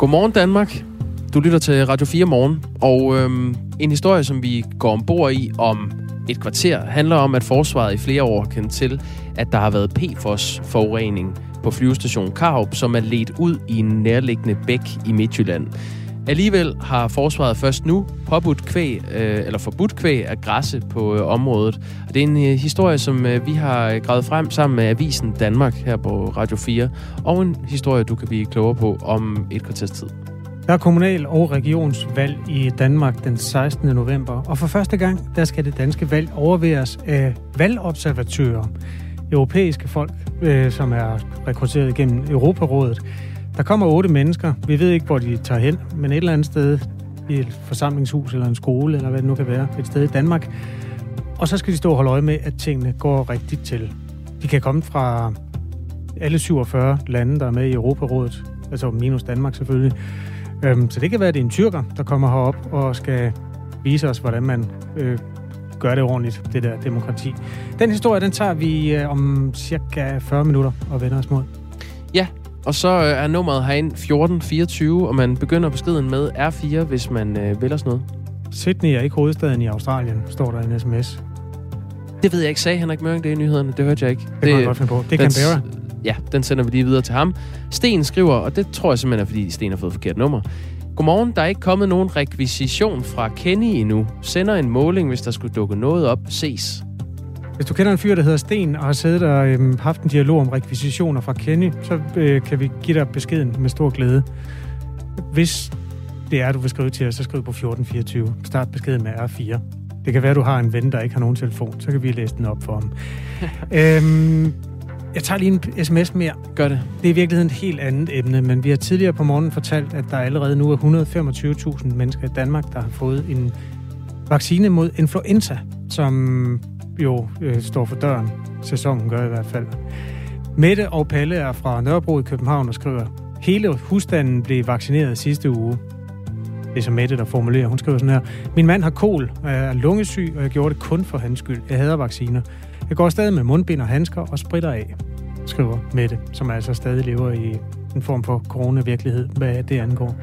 Godmorgen Danmark. Du lytter til Radio 4 morgen, og øhm, en historie, som vi går ombord i om et kvarter, handler om, at forsvaret i flere år kan til, at der har været PFOS-forurening på flyvestation Karup, som er ledt ud i en nærliggende bæk i Midtjylland. Alligevel har forsvaret først nu påbudt kvæg, øh, eller forbudt kvæg at græsse på øh, området. Og det er en øh, historie, som øh, vi har øh, gravet frem sammen med Avisen Danmark her på Radio 4. Og en historie, du kan blive klogere på om et kvarters tid. Der er kommunal- og regionsvalg i Danmark den 16. november, og for første gang der skal det danske valg overværes af valgobservatører. Europæiske folk, øh, som er rekrutteret gennem Europarådet. Der kommer otte mennesker. Vi ved ikke, hvor de tager hen, men et eller andet sted i et forsamlingshus eller en skole, eller hvad det nu kan være, et sted i Danmark. Og så skal de stå og holde øje med, at tingene går rigtigt til. De kan komme fra alle 47 lande, der er med i Europarådet, altså minus Danmark selvfølgelig. Øhm, så det kan være, at det er en tyrker, der kommer herop og skal vise os, hvordan man øh, gør det ordentligt, det der demokrati. Den historie, den tager vi øh, om cirka 40 minutter og vender os mod. Ja, og så øh, er nummeret herinde 1424, og man begynder beskeden med R4, hvis man øh, vil os noget. Sydney er ikke hovedstaden i Australien, står der i en sms. Det ved jeg ikke. Sagde Henrik Mørring det i nyhederne? Det hørte jeg ikke. Det, det kan man godt finde på. Det er Canberra. Ja, den sender vi lige videre til ham. Sten skriver, og det tror jeg simpelthen er, fordi Sten har fået forkert nummer. Godmorgen, der er ikke kommet nogen rekvisition fra Kenny endnu. Sender en måling, hvis der skulle dukke noget op. Ses. Hvis du kender en fyr, der hedder Sten, og har siddet og øhm, haft en dialog om rekvisitioner fra Kenny, så øh, kan vi give dig beskeden med stor glæde. Hvis det er, du vil skrive til os, så skriv på 1424. Start beskeden med R4. Det kan være, du har en ven, der ikke har nogen telefon. Så kan vi læse den op for ham. øhm, jeg tager lige en sms mere. Gør det. Det er i virkeligheden et helt andet emne, men vi har tidligere på morgenen fortalt, at der allerede nu er 125.000 mennesker i Danmark, der har fået en vaccine mod influenza, som jo øh, står for døren. Sæsonen gør i hvert fald. Mette og Palle er fra Nørrebro i København og skriver, hele husstanden blev vaccineret sidste uge. Det er så Mette, der formulerer. Hun skriver sådan her. Min mand har kol og er lungesyg, og jeg gjorde det kun for hans skyld. Jeg hader vacciner. Jeg går stadig med mundbind og handsker og spritter af, skriver Mette, som altså stadig lever i en form for coronavirkelighed, hvad det angår.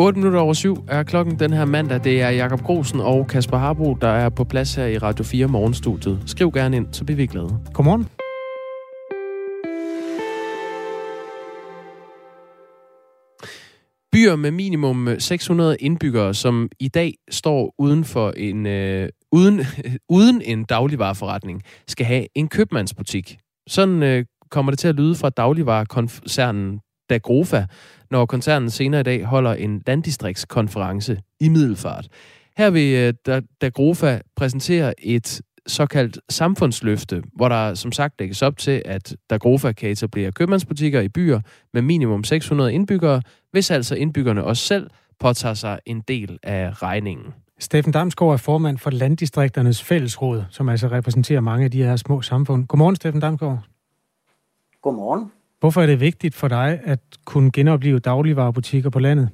8 minutter over syv er klokken den her mandag. Det er Jakob Grosen og Kasper Harbo, der er på plads her i Radio 4 Morgenstudiet. Skriv gerne ind, så bliver vi glade. Godmorgen. Byer med minimum 600 indbyggere, som i dag står uden for en øh, uden, uden en dagligvarerforretning, skal have en købmandsbutik. Sådan øh, kommer det til at lyde fra dagligvarekoncernen Dagrofa, når koncernen senere i dag holder en landdistriktskonference i Middelfart. Her vil øh, Dagrofa præsentere et såkaldt samfundsløfte, hvor der som sagt lægges op til, at Dagrofa kan etablere købmandsbutikker i byer med minimum 600 indbyggere, hvis altså indbyggerne også selv påtager sig en del af regningen. Steffen Damsgaard er formand for Landdistrikternes Fællesråd, som altså repræsenterer mange af de her små samfund. Godmorgen, Steffen Damsgaard. Godmorgen. Hvorfor er det vigtigt for dig at kunne genopleve dagligvarerbutikker på landet?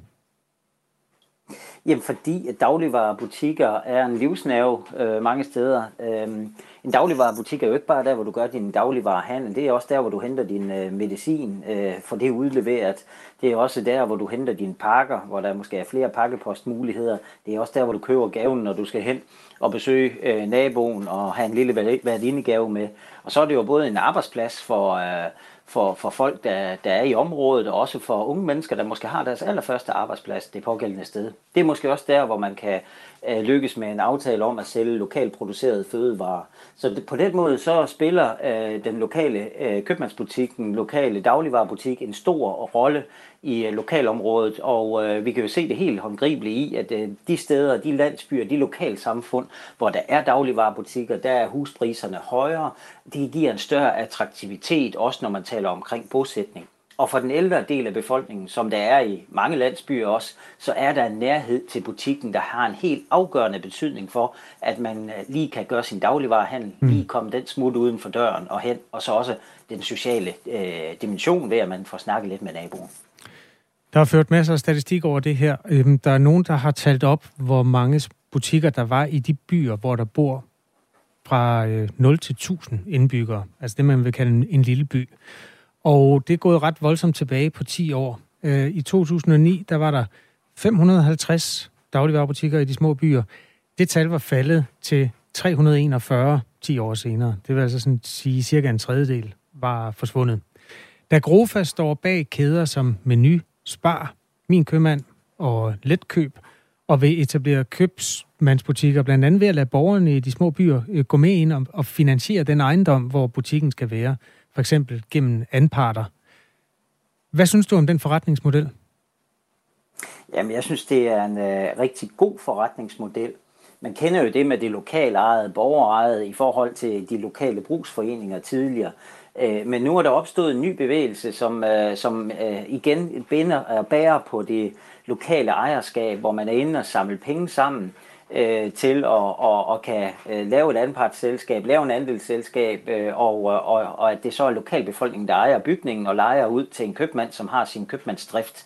Jamen fordi at dagligvarerbutikker er en livsnerve øh, mange steder. Øhm, en dagligvarebutik er jo ikke bare der, hvor du gør din dagligvarehandel. Det er også der, hvor du henter din øh, medicin, øh, for det er udleveret. Det er også der, hvor du henter dine pakker, hvor der måske er flere pakkepostmuligheder. Det er også der, hvor du køber gaven, når du skal hen og besøge øh, naboen og have en lille værdinegave med. Og så er det jo både en arbejdsplads for... Øh, for, for folk, der, der er i området, og også for unge mennesker, der måske har deres allerførste arbejdsplads det pågældende sted. Det er måske også der, hvor man kan er lykkes med en aftale om at sælge lokalt producerede fødevarer. Så det, på den måde så spiller øh, den lokale øh, købmandsbutik, den lokale dagligvarerbutik en stor rolle i øh, lokalområdet, og øh, vi kan jo se det helt håndgribeligt i, at øh, de steder, de landsbyer, de lokalsamfund, hvor der er dagligvarerbutikker, der er huspriserne højere. Det giver en større attraktivitet, også når man taler omkring bosætning. Og for den ældre del af befolkningen, som der er i mange landsbyer også, så er der en nærhed til butikken, der har en helt afgørende betydning for, at man øh, lige kan gøre sin dagligvarehandel, mm. lige komme den smut uden for døren og hen, og så også den sociale øh, dimension ved, at man får snakket lidt med naboen. Der har ført masser af statistik over det her. Øhm, der er nogen, der har talt op, hvor mange butikker der var i de byer, hvor der bor fra 0 øh, til 1000 indbyggere. Altså det, man vil kalde en lille by. Og det er gået ret voldsomt tilbage på 10 år. Øh, I 2009, der var der 550 dagligvarerbutikker i de små byer. Det tal var faldet til 341 10 år senere. Det vil altså sådan sige, cirka en tredjedel var forsvundet. Da Grofa står bag kæder som Menu, Spar, Min Købmand og Letkøb, og vil etablere købsmandsbutikker, blandt andet ved at lade borgerne i de små byer øh, gå med ind og finansiere den ejendom, hvor butikken skal være, for eksempel gennem anparter. Hvad synes du om den forretningsmodel? Jamen, jeg synes, det er en øh, rigtig god forretningsmodel. Man kender jo det med det lokale ejede, borgerejede i forhold til de lokale brugsforeninger tidligere. Øh, men nu er der opstået en ny bevægelse, som, øh, som øh, igen binder og bærer på det lokale ejerskab, hvor man er inde og samle penge sammen øh, til at og, og kan øh, lave et anpartsselskab, lave en andelsselskab, øh, og, og, og at det så er lokalbefolkningen, der ejer bygningen og lejer ud til en købmand, som har sin købmandsdrift.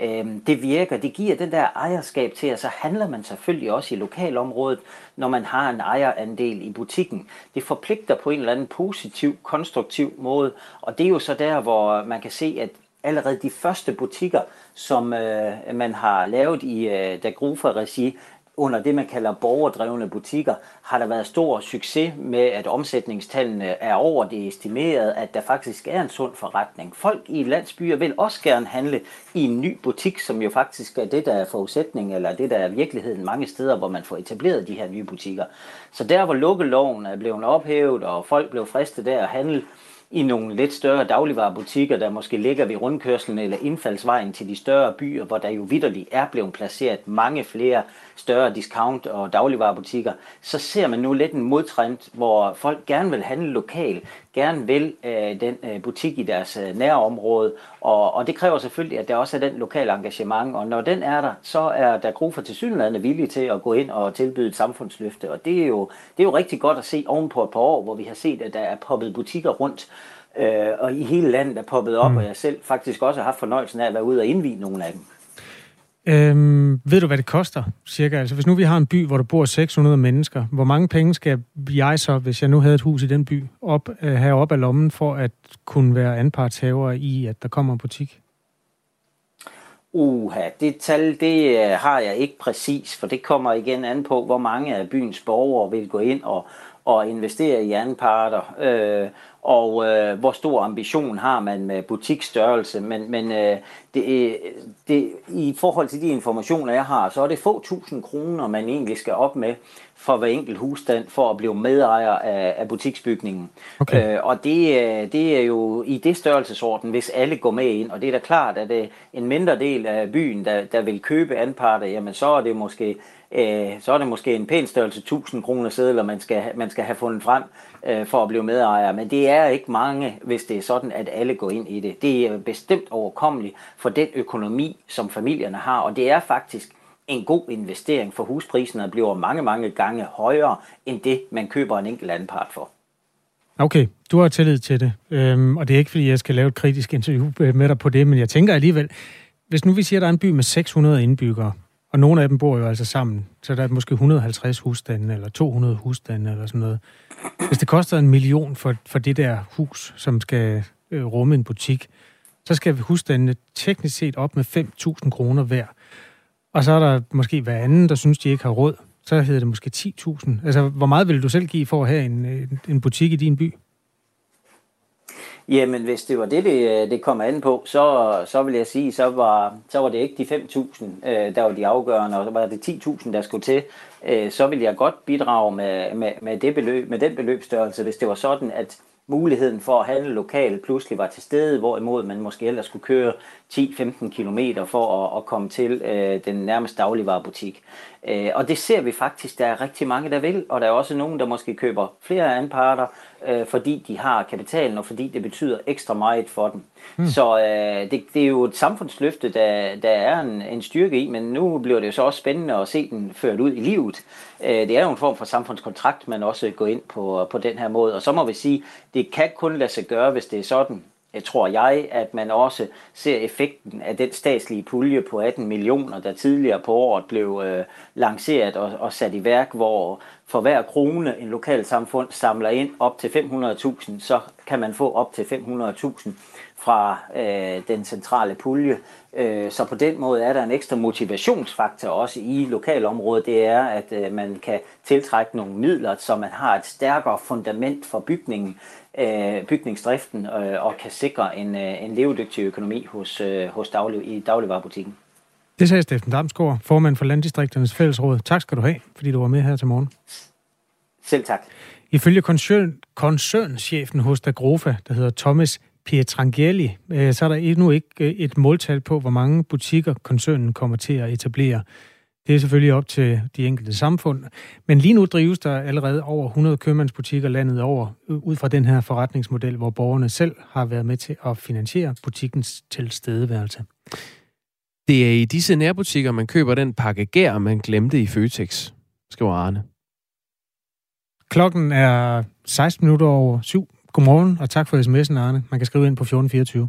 Øh, det virker, det giver den der ejerskab til, og så handler man selvfølgelig også i lokalområdet, når man har en ejerandel i butikken. Det forpligter på en eller anden positiv, konstruktiv måde, og det er jo så der, hvor man kan se, at allerede de første butikker, som øh, man har lavet i øh, Dagrufa-regi, under det, man kalder borgerdrevne butikker, har der været stor succes med, at omsætningstallene er over det estimerede, at der faktisk er en sund forretning. Folk i landsbyer vil også gerne handle i en ny butik, som jo faktisk er det, der er forudsætning, eller det, der er virkeligheden mange steder, hvor man får etableret de her nye butikker. Så der, hvor lukkeloven er blevet ophævet, og folk blev fristet der at handle, i nogle lidt større dagligvarerbutikker, der måske ligger ved rundkørslen eller indfaldsvejen til de større byer, hvor der jo vidderligt er blevet placeret mange flere større discount- og dagligvarerbutikker, så ser man nu lidt en modtrend, hvor folk gerne vil handle lokalt, gerne vil øh, den øh, butik i deres øh, nærområde, og, og det kræver selvfølgelig, at der også er den lokale engagement, og når den er der, så er der Grufa til synligheden villige til at gå ind og tilbyde et samfundsløfte, og det er, jo, det er jo rigtig godt at se oven på et par år, hvor vi har set, at der er poppet butikker rundt, øh, og i hele landet er poppet op, mm. og jeg selv faktisk også har haft fornøjelsen af at være ude og indvige nogle af dem. Øhm, ved du, hvad det koster, cirka? Altså, hvis nu vi har en by, hvor der bor 600 mennesker, hvor mange penge skal jeg så, hvis jeg nu havde et hus i den by, op, øh, have op af lommen for at kunne være anpartshaver i, at der kommer en butik? Uha, det tal, det øh, har jeg ikke præcis, for det kommer igen an på, hvor mange af byens borgere vil gå ind og, og investere i anparter. Øh, og øh, hvor stor ambition har man med butiksstørrelse. Men, men øh, det, det, i forhold til de informationer, jeg har, så er det få tusind kroner, man egentlig skal op med for hver enkelt husstand for at blive medejer af, af butiksbygningen. Okay. Øh, og det, øh, det er jo i det størrelsesorden, hvis alle går med ind. Og det er da klart, at det en mindre del af byen, der, der vil købe anparter, jamen så er det måske øh, så er det måske en pæn størrelse 1000 kroner sædler, man skal, man skal have fundet frem øh, for at blive medejer. Men det er ikke mange, hvis det er sådan, at alle går ind i det. Det er bestemt overkommeligt for den økonomi, som familierne har, og det er faktisk en god investering, for huspriserne bliver mange, mange gange højere, end det, man køber en enkelt anden part for. Okay, du har tillid til det, øhm, og det er ikke, fordi jeg skal lave et kritisk interview øh, med dig på det, men jeg tænker alligevel, hvis nu vi siger, at der er en by med 600 indbyggere, og nogle af dem bor jo altså sammen, så der er måske 150 husstande, eller 200 husstande, eller sådan noget. Hvis det koster en million for, for det der hus, som skal øh, rumme en butik, så skal husstandene teknisk set op med 5.000 kroner hver. Og så er der måske hver anden, der synes, de ikke har råd. Så hedder det måske 10.000. Altså, hvor meget vil du selv give for at have en, en butik i din by? Jamen, hvis det var det, det, øh, det kom an på, så, så vil jeg sige, så var, så var det ikke de 5.000, øh, der var de afgørende, og så var det 10.000, der skulle til. Øh, så vil jeg godt bidrage med, med, med, det beløb, med den beløbsstørrelse, hvis det var sådan, at muligheden for at handle lokalt pludselig var til stede, hvorimod man måske ellers skulle køre 10-15 km for at, at komme til øh, den nærmeste dagligvarerbutik. Øh, og det ser vi faktisk, der er rigtig mange, der vil, og der er også nogen, der måske køber flere anparter, øh, fordi de har kapitalen, og fordi det betyder ekstra meget for dem. Hmm. Så øh, det, det er jo et samfundsløfte, der, der er en, en styrke i, men nu bliver det jo så også spændende at se den ført ud i livet. Øh, det er jo en form for samfundskontrakt, man også går ind på, på den her måde, og så må vi sige, det kan kun lade sig gøre, hvis det er sådan, tror jeg, at man også ser effekten af den statslige pulje på 18 millioner, der tidligere på året blev øh, lanceret og, og sat i værk, hvor for hver krone en lokalsamfund samler ind op til 500.000, så kan man få op til 500.000 fra øh, den centrale pulje. Øh, så på den måde er der en ekstra motivationsfaktor også i lokalområdet. Det er, at øh, man kan tiltrække nogle midler, så man har et stærkere fundament for bygningen, øh, bygningsdriften øh, og kan sikre en, øh, en levedygtig økonomi hos, øh, hos daglig, i dagligvarebutikken. Det sagde Steffen Damsgaard, formand for Landdistrikternes Fællesråd. Tak skal du have, fordi du var med her til morgen. Selv tak. Ifølge koncern, koncernchefen hos Dagrofa, der hedder Thomas Pietrangeli, øh, så er der endnu ikke øh, et måltal på, hvor mange butikker koncernen kommer til at etablere. Det er selvfølgelig op til de enkelte samfund. Men lige nu drives der allerede over 100 købmandsbutikker landet over, øh, ud fra den her forretningsmodel, hvor borgerne selv har været med til at finansiere butikkens tilstedeværelse. Det er i disse nærbutikker, man køber den pakke gær, man glemte i Føtex, skriver Arne. Klokken er 16 minutter over syv. Godmorgen, og tak for sms'en, Arne. Man kan skrive ind på 1424.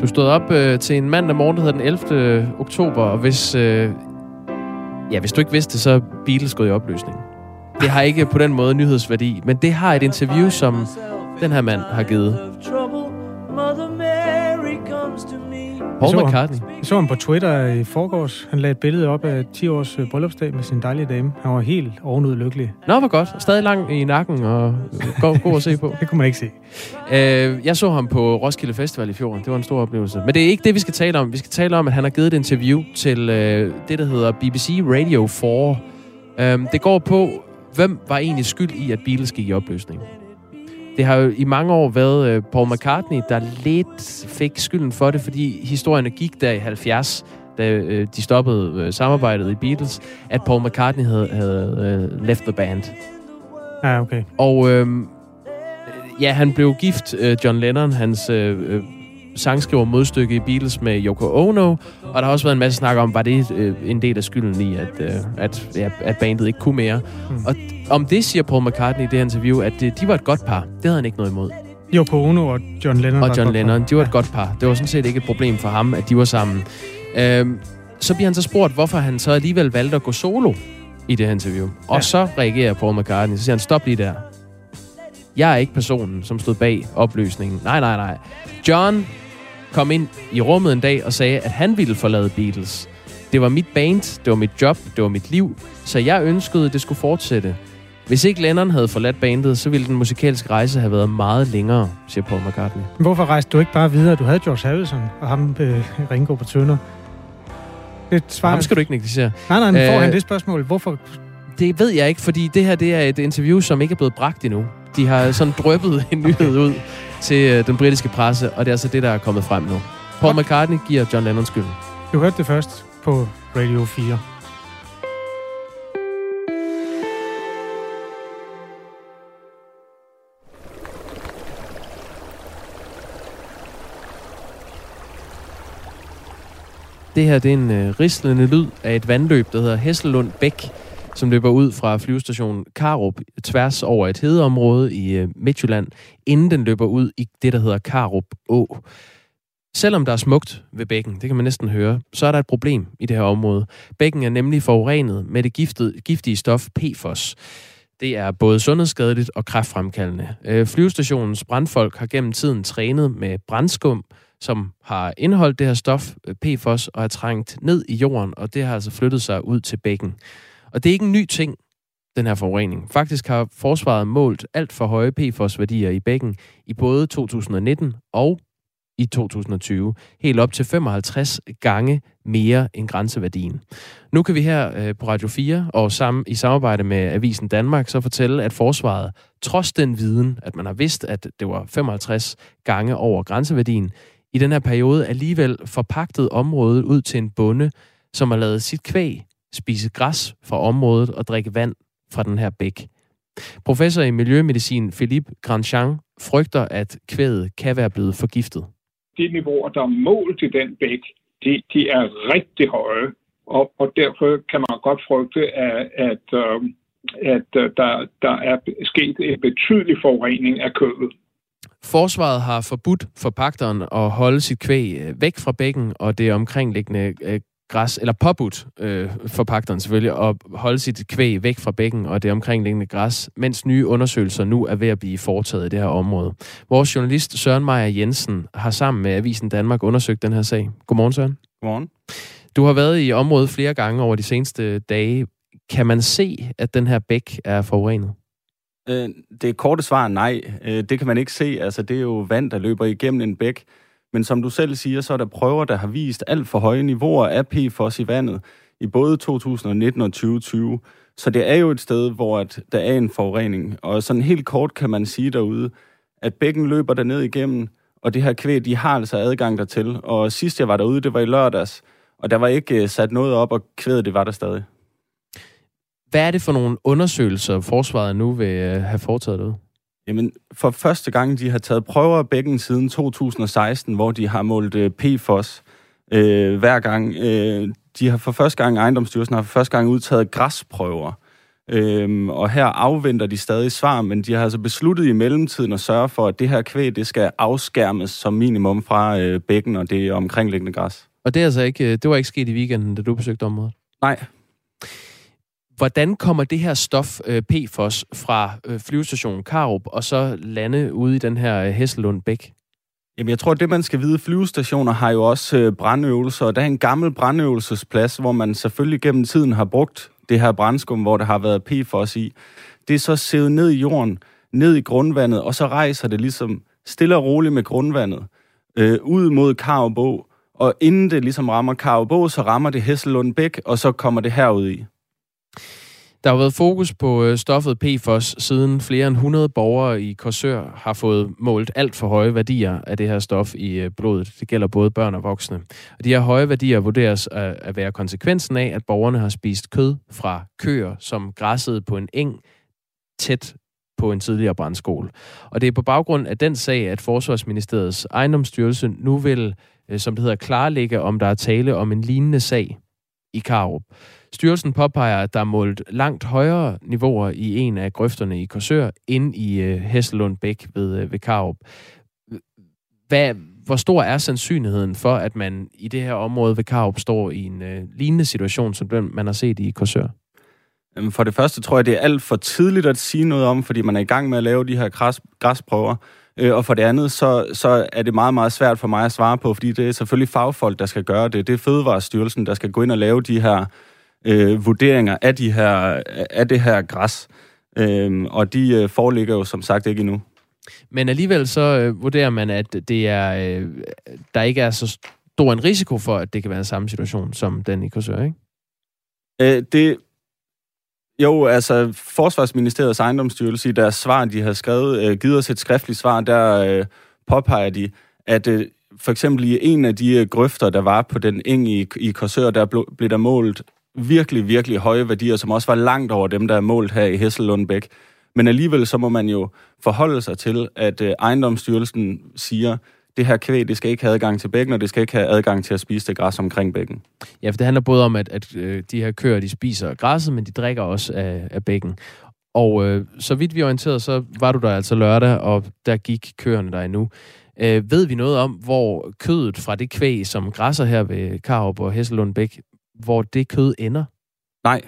Du stod op øh, til en mandag morgen, der hedder den 11. Øh, oktober, og hvis, øh, ja, hvis du ikke vidste det, så er Beatles gået i opløsning. Det har ikke på den måde nyhedsværdi, men det har et interview, som den her mand har givet. Paul så McCartney. Ham, jeg så ham på Twitter i forgårs. Han lagde et billede op af 10 års øh, bryllupsdag med sin dejlige dame. Han var helt ovenud lykkelig. Nå, hvor godt. Stadig lang i nakken og god, god at se på. det kunne man ikke se. Øh, jeg så ham på Roskilde Festival i fjor. Det var en stor oplevelse. Men det er ikke det, vi skal tale om. Vi skal tale om, at han har givet et interview til øh, det, der hedder BBC Radio 4. Øh, det går på, hvem var egentlig skyld i, at Beatles gik i opløsning. Det har jo i mange år været øh, Paul McCartney, der lidt fik skylden for det, fordi historierne gik der i 70, da øh, de stoppede øh, samarbejdet i Beatles, at Paul McCartney havde, havde øh, left the band. Ja, okay. Og øh, ja, han blev gift, øh, John Lennon, hans øh sangskriver modstykke i Beatles med Yoko Ono, og der har også været en masse snak om, var det øh, en del af skylden i, at, øh, at, ja, at bandet ikke kunne mere. Mm. Og om det siger Paul McCartney i det her interview, at øh, de var et godt par. Det havde han ikke noget imod. Yoko Ono og John Lennon Og John Lennon, de var et ja. godt par. Det var sådan set ikke et problem for ham, at de var sammen. Øh, så bliver han så spurgt, hvorfor han så alligevel valgte at gå solo i det her interview. Og ja. så reagerer Paul McCartney, så siger han, stop lige der. Jeg er ikke personen, som stod bag opløsningen. Nej, nej, nej. John kom ind i rummet en dag og sagde, at han ville forlade Beatles. Det var mit band, det var mit job, det var mit liv, så jeg ønskede, at det skulle fortsætte. Hvis ikke Lennon havde forladt bandet, så ville den musikalske rejse have været meget længere, siger Paul McCartney. Hvorfor rejste du ikke bare videre? Du havde George Harrison og ham øh, Ringo på tønder. Det svarer... Ham skal du ikke negligere. Nej, nej, men får øh, han det spørgsmål? Hvorfor? Det ved jeg ikke, fordi det her det er et interview, som ikke er blevet bragt endnu. De har sådan drøbet en nyhed ud til øh, den britiske presse, og det er altså det, der er kommet frem nu. Paul McCartney giver John Lennon skylden. Du hørte det først på Radio 4. Det her det er en øh, rislende lyd af et vandløb, der hedder Hesselund Bæk, som løber ud fra flyvestationen Karup tværs over et hedeområde i øh, Midtjylland, inden den løber ud i det, der hedder Karup Å. Selvom der er smukt ved bækken, det kan man næsten høre, så er der et problem i det her område. Bækken er nemlig forurenet med det giftet, giftige stof PFOS. Det er både sundhedsskadeligt og kræftfremkaldende. Øh, flyvestationens brandfolk har gennem tiden trænet med brandskum, som har indholdt det her stof, øh, PFOS, og er trængt ned i jorden, og det har altså flyttet sig ud til bækken. Og det er ikke en ny ting, den her forurening. Faktisk har forsvaret målt alt for høje PFOS-værdier i bækken i både 2019 og i 2020. Helt op til 55 gange mere end grænseværdien. Nu kan vi her øh, på Radio 4 og sammen, i samarbejde med Avisen Danmark så fortælle, at forsvaret, trods den viden, at man har vidst, at det var 55 gange over grænseværdien, i den her periode alligevel forpagtet området ud til en bonde, som har lavet sit kvæg spise græs fra området og drikke vand fra den her bæk. Professor i miljømedicin Philippe Grandjean frygter, at kvædet kan være blevet forgiftet. De niveauer, der er målt i den bæk, de, de er rigtig høje, og, og derfor kan man godt frygte, at, at, øh, at, øh, der, der er sket en betydelig forurening af kødet. Forsvaret har forbudt forpagteren at holde sit kvæg øh, væk fra bækken, og det omkringliggende græs, eller påbudt øh, forpagteren selvfølgelig, at holde sit kvæg væk fra bækken og det omkringliggende græs, mens nye undersøgelser nu er ved at blive foretaget i det her område. Vores journalist Søren Meier Jensen har sammen med Avisen Danmark undersøgt den her sag. Godmorgen, Søren. Godmorgen. Du har været i området flere gange over de seneste dage. Kan man se, at den her bæk er forurenet? Øh, det korte svar er nej. Øh, det kan man ikke se. Altså, det er jo vand, der løber igennem en bæk. Men som du selv siger, så er der prøver, der har vist alt for høje niveauer af PFOS i vandet i både 2019 og 2020. Så det er jo et sted, hvor at der er en forurening. Og sådan helt kort kan man sige derude, at bækken løber der ned igennem, og det her kvæg, de har altså adgang dertil. Og sidst jeg var derude, det var i lørdags, og der var ikke øh, sat noget op, og kvædet det var der stadig. Hvad er det for nogle undersøgelser, forsvaret nu vil øh, have foretaget derude? Jamen, for første gang, de har taget prøver af bækken siden 2016, hvor de har målt øh, PFOS øh, hver gang. Øh, de har for første gang, ejendomsstyrelsen har for første gang udtaget græsprøver. Øhm, og her afventer de stadig svar, men de har altså besluttet i mellemtiden at sørge for, at det her kvæg, det skal afskærmes som minimum fra øh, bækken og det omkringliggende græs. Og det, er altså ikke, det var ikke sket i weekenden, da du besøgte området? Nej. Hvordan kommer det her stof, øh, PFOS, fra øh, flyvestationen Karup og så lande ude i den her øh, Hesselund Bæk? Jamen, jeg tror, det, man skal vide, flyvestationer har jo også øh, brandøvelser, og der er en gammel brandøvelsesplads, hvor man selvfølgelig gennem tiden har brugt det her brandskum, hvor der har været PFOS i. Det er så sævet ned i jorden, ned i grundvandet, og så rejser det ligesom stille og roligt med grundvandet øh, ud mod Karubå, og inden det ligesom rammer Karubå, så rammer det Hesselund Bæk, og så kommer det herud i. Der har været fokus på øh, stoffet PFOS, siden flere end 100 borgere i Korsør har fået målt alt for høje værdier af det her stof i øh, blodet. Det gælder både børn og voksne. Og de her høje værdier vurderes at være konsekvensen af, at borgerne har spist kød fra køer, som græssede på en eng tæt på en tidligere brandskole. Og det er på baggrund af den sag, at Forsvarsministeriets ejendomsstyrelse nu vil, øh, som det hedder, klarlægge, om der er tale om en lignende sag i Karup. Styrelsen påpeger, at der er målt langt højere niveauer i en af grøfterne i Korsør, end i øh, Hesselund Bæk ved, øh, ved Karup. Hvad, hvor stor er sandsynligheden for, at man i det her område ved Karup står i en øh, lignende situation, som den, man har set i Korsør? For det første tror jeg, det er alt for tidligt at sige noget om, fordi man er i gang med at lave de her græs, græsprøver. Øh, og for det andet, så, så er det meget, meget svært for mig at svare på, fordi det er selvfølgelig fagfolk, der skal gøre det. Det er Fødevarestyrelsen, der skal gå ind og lave de her øh, vurderinger af, de her, af det her græs. Øh, og de øh, foreligger jo som sagt ikke endnu. Men alligevel så øh, vurderer man, at det er, øh, der ikke er så stor en risiko for, at det kan være en samme situation som den i Korsør, ikke? Øh, det, jo, altså Forsvarsministeriets ejendomsstyrelse i deres svar, de har skrevet, øh, givet os et skriftligt svar, der øh, påpeger de, at øh, for eksempel i en af de øh, grøfter, der var på den eng i, i Korsør, der blev, blev der målt virkelig, virkelig høje værdier, som også var langt over dem, der er målt her i Hesselundbæk. Men alligevel så må man jo forholde sig til, at øh, ejendomsstyrelsen siger, det her kvæg, det skal ikke have adgang til bækken, og det skal ikke have adgang til at spise det græs omkring bækken. Ja, for det handler både om, at, at øh, de her køer, de spiser græsset, men de drikker også af, af bækken. Og øh, så vidt vi orienteret, så var du der altså lørdag, og der gik køerne der endnu. Øh, ved vi noget om, hvor kødet fra det kvæg, som græsser her ved Karup og Hesselund Bæk, hvor det kød ender? Nej,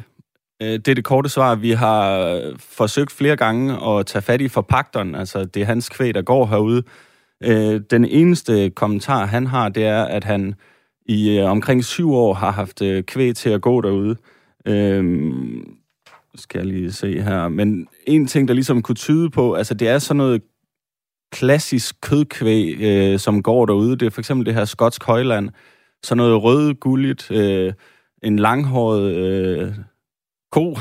øh, det er det korte svar. Vi har forsøgt flere gange at tage fat i forpagteren, altså det er hans kvæg, der går herude. Øh, den eneste kommentar, han har, det er, at han i øh, omkring syv år har haft kvæg til at gå derude. skal jeg lige se her. Men en ting, der ligesom kunne tyde på, altså det er sådan noget klassisk kødkvæg, øh, som går derude. Det er for eksempel det her skotsk højland. Sådan noget rødgulligt, øh, en langhåret øh, ko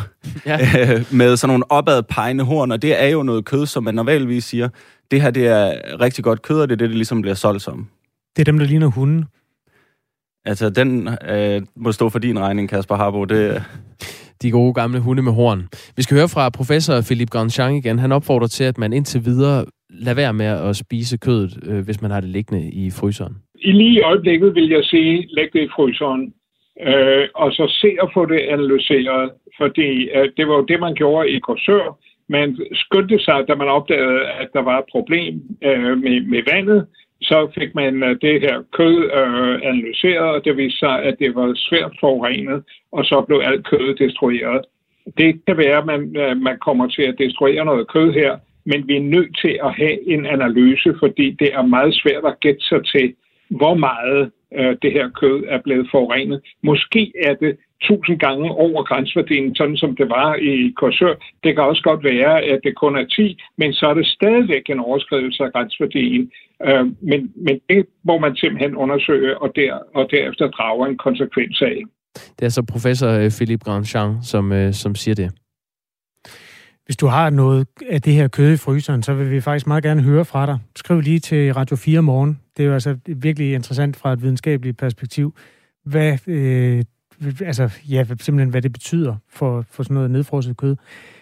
ja. øh, med sådan nogle opadpegende horn, og det er jo noget kød, som man normalvis siger, det her det er rigtig godt kød, og det er det, det ligesom bliver solgt som. Det er dem, der ligner hunden. Altså, den øh, må stå for din regning, Kasper Harbo. Det, de gode gamle hunde med horn. Vi skal høre fra professor Philip Grandjean igen. Han opfordrer til, at man indtil videre lader være med at spise kødet, øh, hvis man har det liggende i fryseren. I lige i øjeblikket vil jeg sige, læg det i fryseren øh, og så se at få det analyseret, fordi øh, det var jo det, man gjorde i Korsør man skyndte sig, da man opdagede, at der var et problem øh, med, med vandet, så fik man øh, det her kød øh, analyseret, og det viste sig, at det var svært forurenet, og så blev alt kødet destrueret. Det kan være, at man, øh, man kommer til at destruere noget kød her, men vi er nødt til at have en analyse, fordi det er meget svært at gætte sig til, hvor meget øh, det her kød er blevet forurenet. Måske er det tusind gange over grænsværdien, sådan som det var i Korsør. Det kan også godt være, at det kun er 10, men så er det stadigvæk en overskridelse af grænsværdien. Øh, men, men det må man simpelthen undersøge og, der, og derefter drage en konsekvens af. Det er så professor øh, Philippe Grandjean, som, øh, som siger det. Hvis du har noget af det her kød i fryseren, så vil vi faktisk meget gerne høre fra dig. Skriv lige til Radio 4 morgen. Det er jo altså virkelig interessant fra et videnskabeligt perspektiv. Hvad, øh, altså, ja, simpelthen hvad det betyder for, for sådan noget nedfrosset kød.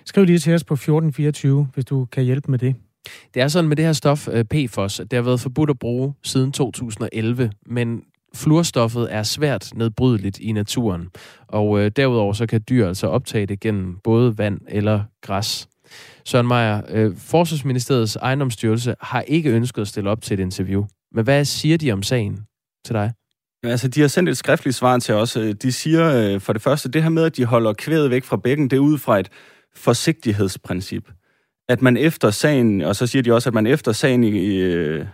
Skriv lige til os på 1424, hvis du kan hjælpe med det. Det er sådan med det her stof, øh, PFOS, det har været forbudt at bruge siden 2011, men fluorstoffet er svært nedbrydeligt i naturen, og øh, derudover så kan dyr altså optage det gennem både vand eller græs. Søren Meier, øh, Forsvarsministeriets ejendomsstyrelse har ikke ønsket at stille op til et interview. Men hvad siger de om sagen til dig? Altså, de har sendt et skriftligt svar til os. Øh, de siger øh, for det første, det her med, at de holder kvædet væk fra bækken, det er ud fra et forsigtighedsprincip. At man efter sagen, og så siger de også, at man efter sagen i, i øh,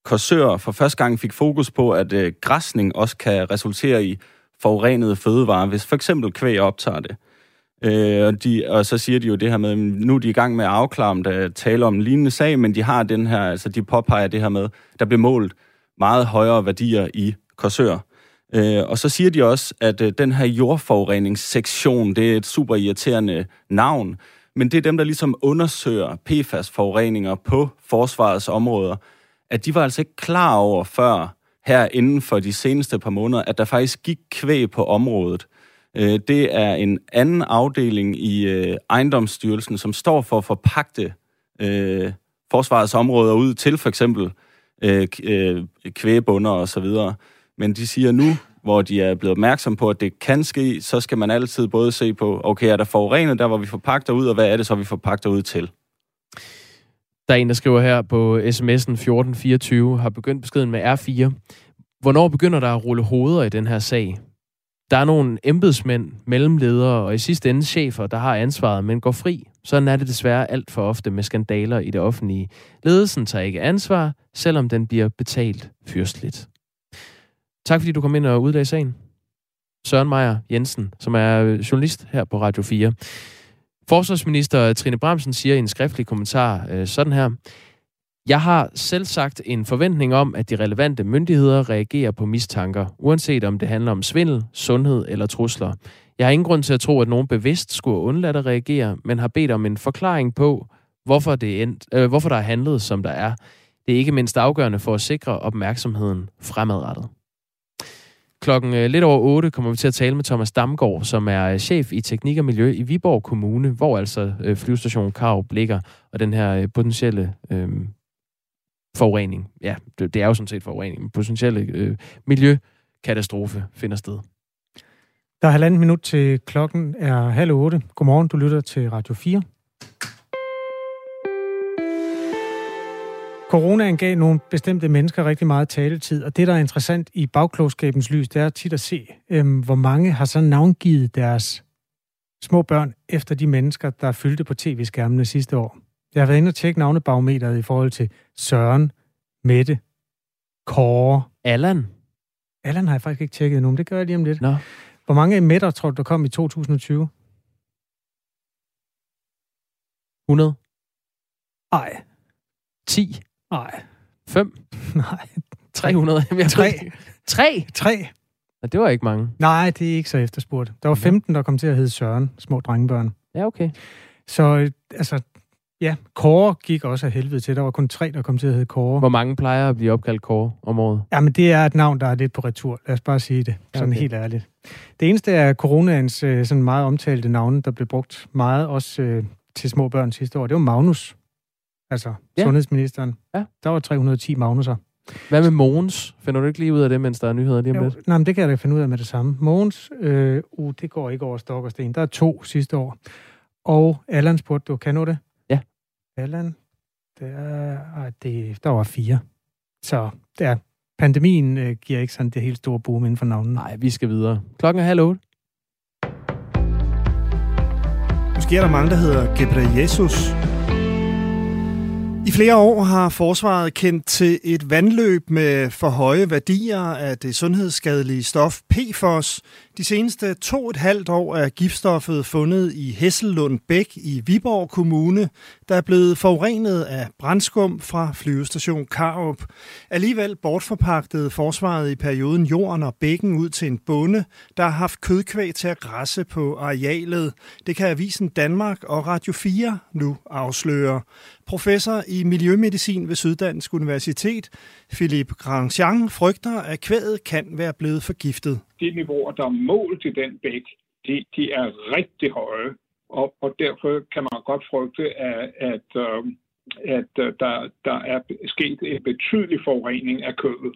øh, Korsør for første gang fik fokus på, at øh, græsning også kan resultere i forurenede fødevarer, hvis for eksempel kvæg optager det. Øh, og, de, og så siger de jo det her med, nu er de i gang med at afklare, om der taler om en lignende sag, men de har den her, altså de påpeger det her med, der bliver målt meget højere værdier i Korsør. Øh, og så siger de også, at øh, den her jordforureningssektion, det er et super irriterende navn, men det er dem, der ligesom undersøger PFAS-forureninger på forsvarets områder, at de var altså ikke klar over før her inden for de seneste par måneder, at der faktisk gik kvæg på området. Øh, det er en anden afdeling i øh, ejendomsstyrelsen, som står for at forpagte øh, forsvarets områder ud til for eksempel øh, øh kvægebunder og så videre. Men de siger nu, hvor de er blevet opmærksom på, at det kan ske, så skal man altid både se på, okay, er der forurenet der, hvor vi forpagter ud, og hvad er det så, vi forpagter ud til? Der er en, der skriver her på sms'en 1424, har begyndt beskeden med R4. Hvornår begynder der at rulle hoveder i den her sag? Der er nogle embedsmænd, mellemledere og i sidste ende chefer, der har ansvaret, men går fri. Sådan er det desværre alt for ofte med skandaler i det offentlige. Ledelsen tager ikke ansvar, selvom den bliver betalt fyrstligt. Tak fordi du kom ind og udlagde sagen. Søren Meier Jensen, som er journalist her på Radio 4. Forsvarsminister Trine Bramsen siger i en skriftlig kommentar øh, sådan her. Jeg har selv sagt en forventning om, at de relevante myndigheder reagerer på mistanker, uanset om det handler om svindel, sundhed eller trusler. Jeg har ingen grund til at tro, at nogen bevidst skulle undlade at reagere, men har bedt om en forklaring på, hvorfor, det end, øh, hvorfor der er handlet, som der er. Det er ikke mindst afgørende for at sikre opmærksomheden fremadrettet. Klokken øh, lidt over 8 kommer vi til at tale med Thomas Damgaard, som er øh, chef i teknik og miljø i Viborg Kommune, hvor altså øh, flyvestationen Karup ligger, og den her øh, potentielle øh, forurening, ja, det, det er jo sådan set forurening, men potentielle øh, miljøkatastrofe finder sted. Der er halvanden minut til klokken er halv otte. Godmorgen, du lytter til Radio 4. Coronaen gav nogle bestemte mennesker rigtig meget taletid, og det, der er interessant i bagklogskabens lys, det er tit at se, øhm, hvor mange har så navngivet deres små børn efter de mennesker, der fyldte på tv-skærmene sidste år. Jeg har været inde og tjekke navnebarometeret i forhold til Søren, Mette, Kåre. Allan? Allan har jeg faktisk ikke tjekket endnu, men det gør jeg lige om lidt. Nå. Hvor mange Mætter tror du, der kom i 2020? 100? Nej. 10? Nej. 5? Nej. 300? Jamen, jeg 3. ved ikke. 3? 3. Ja, det var ikke mange. Nej, det er ikke så efterspurgt. Der var 15, der kom til at hedde Søren, små drengebørn. Ja, okay. Så altså, ja, Kåre gik også af helvede til. Der var kun tre, der kom til at hedde Kåre. Hvor mange plejer at blive opkaldt Kåre om året? Ja, men det er et navn, der er lidt på retur. Lad os bare sige det, sådan Okay. okay. helt ærligt. Det eneste er coronaens øh, sådan meget omtalte navne, der blev brugt meget også øh, til små børn sidste år. Det var Magnus, altså Ja. ja. sundhedsministeren. Ja. Der var 310 Magnusser. Hvad med Mogens? Finder du ikke lige ud af det, mens der er nyheder lige om Jo, lidt? nej, men det kan jeg da finde ud af med det samme. Mogens, øh, uh, det går ikke over stok og sten. Der er to sidste år. Og Allan spurgte du, kan du det? Allan, der, det, der var fire. Så der, pandemien øh, giver ikke sådan det helt store boom inden for navnet. Nej, vi skal videre. Klokken er halv otte. Måske er der mange, der hedder Gebre Jesus. I flere år har forsvaret kendt til et vandløb med for høje værdier af det sundhedsskadelige stof PFOS. De seneste to et halvt år er giftstoffet fundet i Hessellund Bæk i Viborg Kommune, der er blevet forurenet af brændskum fra flyvestation Karup. Alligevel bortforpagtede forsvaret i perioden jorden og bækken ud til en bonde, der har haft kødkvæg til at græsse på arealet. Det kan Avisen Danmark og Radio 4 nu afsløre. Professor i miljømedicin ved Syddansk Universitet, Philippe Grandjean, frygter, at kvædet kan være blevet forgiftet. De niveauer, der er målt i den bæk, de, de er rigtig høje, og, og derfor kan man godt frygte, at, at, øh, at øh, der, der er sket en betydelig forurening af kødet.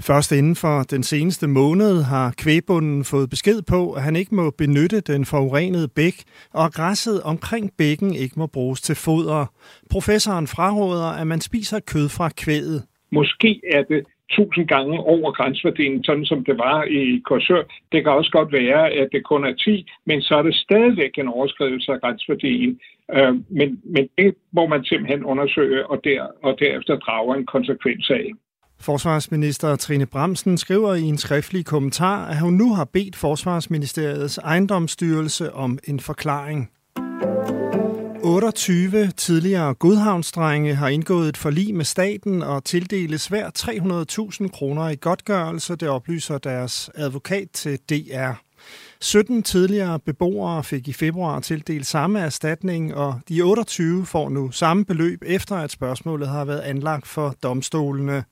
Først inden for den seneste måned har kvægbunden fået besked på, at han ikke må benytte den forurenede bæk, og græsset omkring bækken ikke må bruges til foder. Professoren fraråder, at man spiser kød fra kvæget. Måske er det tusind gange over grænseværdien, sådan som det var i Korsør. Det kan også godt være, at det kun er 10, men så er det stadigvæk en overskridelse af grænseværdien. Øh, men, men det må man simpelthen undersøge og, der, og derefter drage en konsekvens af. Forsvarsminister Trine Bramsen skriver i en skriftlig kommentar, at hun nu har bedt Forsvarsministeriets ejendomsstyrelse om en forklaring. 28 tidligere godhavnsdrenge har indgået et forlig med staten og tildeles hver 300.000 kroner i godtgørelse, det oplyser deres advokat til DR. 17 tidligere beboere fik i februar tildelt samme erstatning, og de 28 får nu samme beløb, efter at spørgsmålet har været anlagt for domstolene.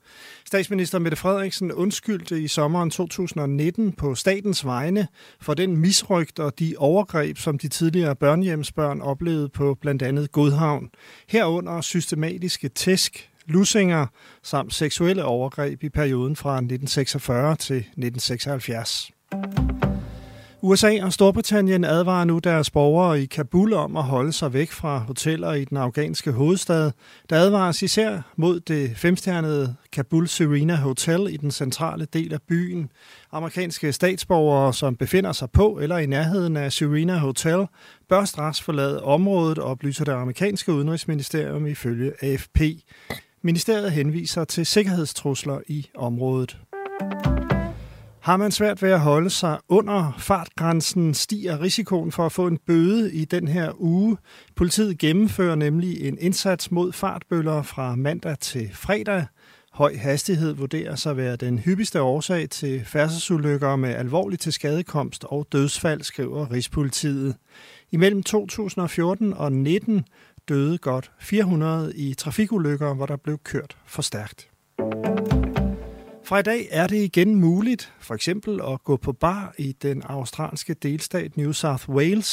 Statsminister Mette Frederiksen undskyldte i sommeren 2019 på statens vegne for den misrygt og de overgreb, som de tidligere børnehjemsbørn oplevede på blandt andet Godhavn. Herunder systematiske tæsk, lussinger samt seksuelle overgreb i perioden fra 1946 til 1976. USA og Storbritannien advarer nu deres borgere i Kabul om at holde sig væk fra hoteller i den afghanske hovedstad. Der advares især mod det femstjernede Kabul Serena Hotel i den centrale del af byen. Amerikanske statsborgere, som befinder sig på eller i nærheden af Serena Hotel, bør straks forlade området, oplyser det amerikanske udenrigsministerium ifølge AFP. Ministeriet henviser til sikkerhedstrusler i området. Har man svært ved at holde sig under fartgrænsen, stiger risikoen for at få en bøde i den her uge. Politiet gennemfører nemlig en indsats mod fartbøller fra mandag til fredag. Høj hastighed vurderes at være den hyppigste årsag til færdselsulykker med alvorlig tilskadekomst og dødsfald, skriver Rigspolitiet. Imellem 2014 og 19 døde godt 400 i trafikulykker, hvor der blev kørt for stærkt. Fra i dag er det igen muligt, for eksempel at gå på bar i den australske delstat New South Wales.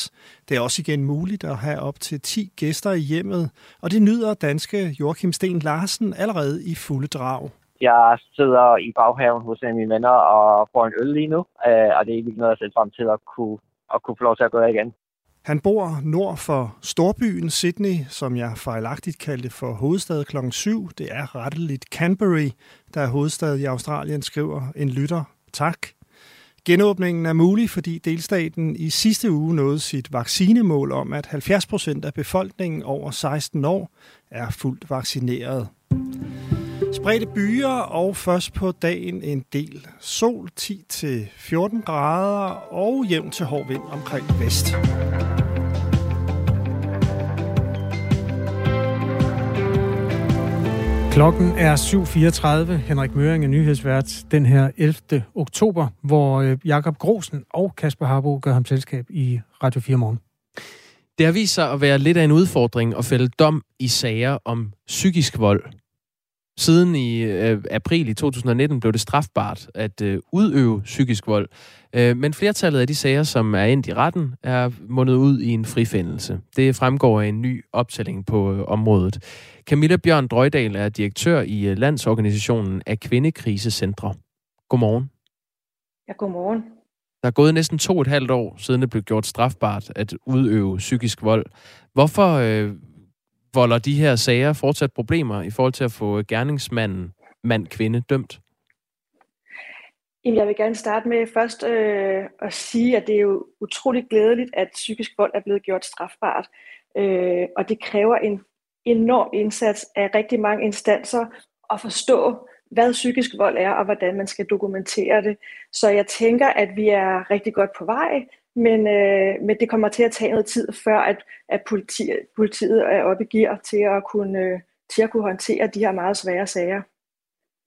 Det er også igen muligt at have op til 10 gæster i hjemmet, og det nyder danske Joachim Sten Larsen allerede i fulde drag. Jeg sidder i baghaven hos en af mine venner og får en øl lige nu, øh, og det er ikke noget, jeg ser frem til at kunne, at kunne få lov til at gøre igen. Han bor nord for storbyen Sydney, som jeg fejlagtigt kaldte for hovedstad kl. 7. Det er retteligt Canberra, der er hovedstad i Australien, skriver en lytter. Tak. Genåbningen er mulig, fordi delstaten i sidste uge nåede sit vaccinemål om, at 70 procent af befolkningen over 16 år er fuldt vaccineret. Spredte byer, og først på dagen en del sol, 10-14 grader og jævn til hård vind omkring vest. Klokken er 7.34. Henrik Møring er nyhedsvært den her 11. oktober, hvor øh, Jakob Grosen og Kasper Harbo gør ham selskab i Radio 4 morgen. Det har vist sig at være lidt af en udfordring at fælde dom i sager om psykisk vold. Siden i øh, april i 2019 blev det strafbart at øh, udøve psykisk vold. Øh, men flertallet af de sager, som er endt i retten, er mundet ud i en frifindelse. Det fremgår af en ny optælling på øh, området. Camilla Bjørn Drøjdal er direktør i øh, Landsorganisationen af Kvindekrisecentre. Godmorgen. Ja, godmorgen. Der er gået næsten to og et halvt år, siden det blev gjort strafbart at udøve psykisk vold. Hvorfor, øh, volder de her sager fortsat problemer i forhold til at få gerningsmanden, mand-kvinde, dømt? Jeg vil gerne starte med først øh, at sige, at det er jo utroligt glædeligt, at psykisk vold er blevet gjort strafbart. Øh, og det kræver en enorm indsats af rigtig mange instanser at forstå, hvad psykisk vold er, og hvordan man skal dokumentere det. Så jeg tænker, at vi er rigtig godt på vej, men, øh, men det kommer til at tage noget tid, før at, at politi, politiet er oppe i gear til at, kunne, øh, til at kunne håndtere de her meget svære sager.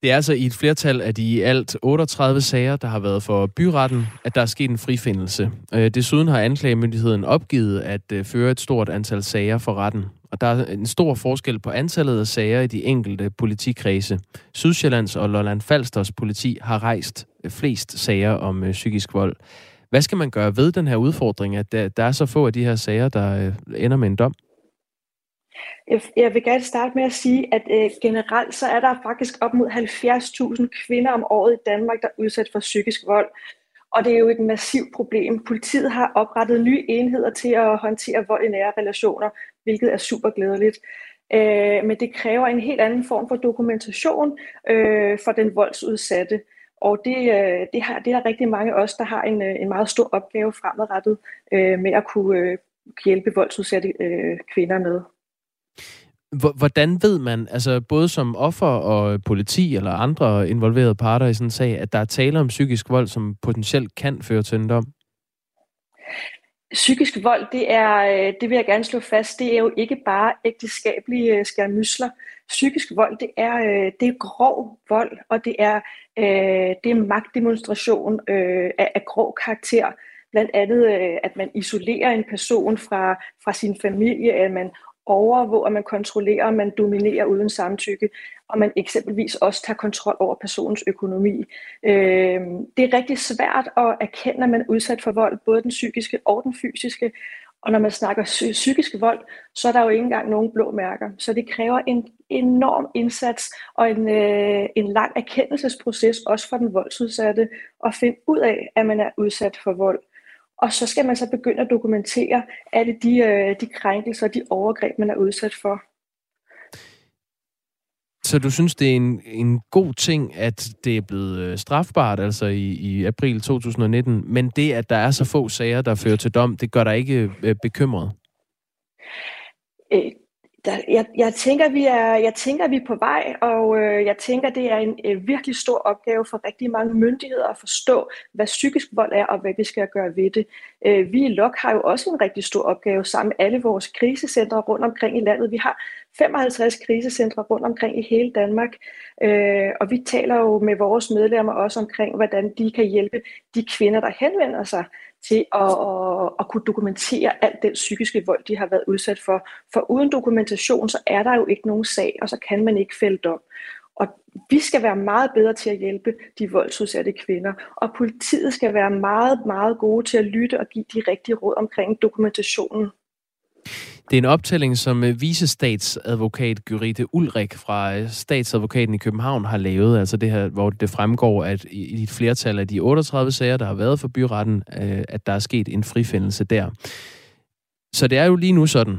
Det er altså i et flertal af de alt 38 sager, der har været for byretten, at der er sket en frifindelse. Øh, desuden har anklagemyndigheden opgivet at øh, føre et stort antal sager for retten. Og der er en stor forskel på antallet af sager i de enkelte politikredse. Sydsjællands og Lolland Falsters politi har rejst øh, flest sager om øh, psykisk vold. Hvad skal man gøre ved den her udfordring, at der er så få af de her sager, der øh, ender med en dom? Jeg vil gerne starte med at sige, at øh, generelt så er der faktisk op mod 70.000 kvinder om året i Danmark, der er udsat for psykisk vold. Og det er jo et massivt problem. Politiet har oprettet nye enheder til at håndtere vold i nære relationer, hvilket er super glædeligt. Øh, men det kræver en helt anden form for dokumentation øh, for den voldsudsatte. Og det, øh, det, har, det er der rigtig mange af os, der har en, øh, en meget stor opgave fremadrettet øh, med at kunne øh, hjælpe voldsudsatte øh, kvinder med. Hvordan ved man, altså både som offer og politi eller andre involverede parter i sådan en sag, at der er tale om psykisk vold, som potentielt kan føre til en dom? Psykisk vold, det er, øh, det vil jeg gerne slå fast, det er jo ikke bare ægteskabelige skærmysler. Psykisk vold, det er, øh, det er grov vold, og det er, øh, det er magtdemonstration øh, af, af grov karakter. Blandt andet, øh, at man isolerer en person fra, fra sin familie, at man overvåger, man kontrollerer, man dominerer uden samtykke, og man eksempelvis også tager kontrol over personens økonomi. Øh, det er rigtig svært at erkende, at man er udsat for vold, både den psykiske og den fysiske. Og når man snakker psykisk vold, så er der jo ikke engang nogen blå mærker. Så det kræver en enorm indsats og en, øh, en lang erkendelsesproces, også for den voldsudsatte, at finde ud af, at man er udsat for vold. Og så skal man så begynde at dokumentere alle de, øh, de krænkelser og de overgreb, man er udsat for. Så du synes, det er en, en god ting, at det er blevet øh, strafbart, altså i, i april 2019, men det, at der er så få sager, der fører til dom, det gør dig ikke øh, bekymret? Øh, der, jeg, jeg, tænker, vi er, jeg tænker, vi er på vej, og øh, jeg tænker, det er en øh, virkelig stor opgave for rigtig mange myndigheder at forstå, hvad psykisk vold er, og hvad vi skal gøre ved det. Øh, vi i LOK har jo også en rigtig stor opgave sammen med alle vores krisecentre rundt omkring i landet. Vi har 55 krisecentre rundt omkring i hele Danmark, øh, og vi taler jo med vores medlemmer også omkring, hvordan de kan hjælpe de kvinder, der henvender sig til at, at, at kunne dokumentere alt den psykiske vold, de har været udsat for. For uden dokumentation, så er der jo ikke nogen sag, og så kan man ikke fælde dom. Og vi skal være meget bedre til at hjælpe de voldsudsatte kvinder, og politiet skal være meget, meget gode til at lytte og give de rigtige råd omkring dokumentationen. Det er en optælling, som øh, visestatsadvokat Gyrite Ulrik fra øh, statsadvokaten i København har lavet. Altså det her, hvor det fremgår, at i et flertal af de 38 sager, der har været for byretten, øh, at der er sket en frifindelse der. Så det er jo lige nu sådan,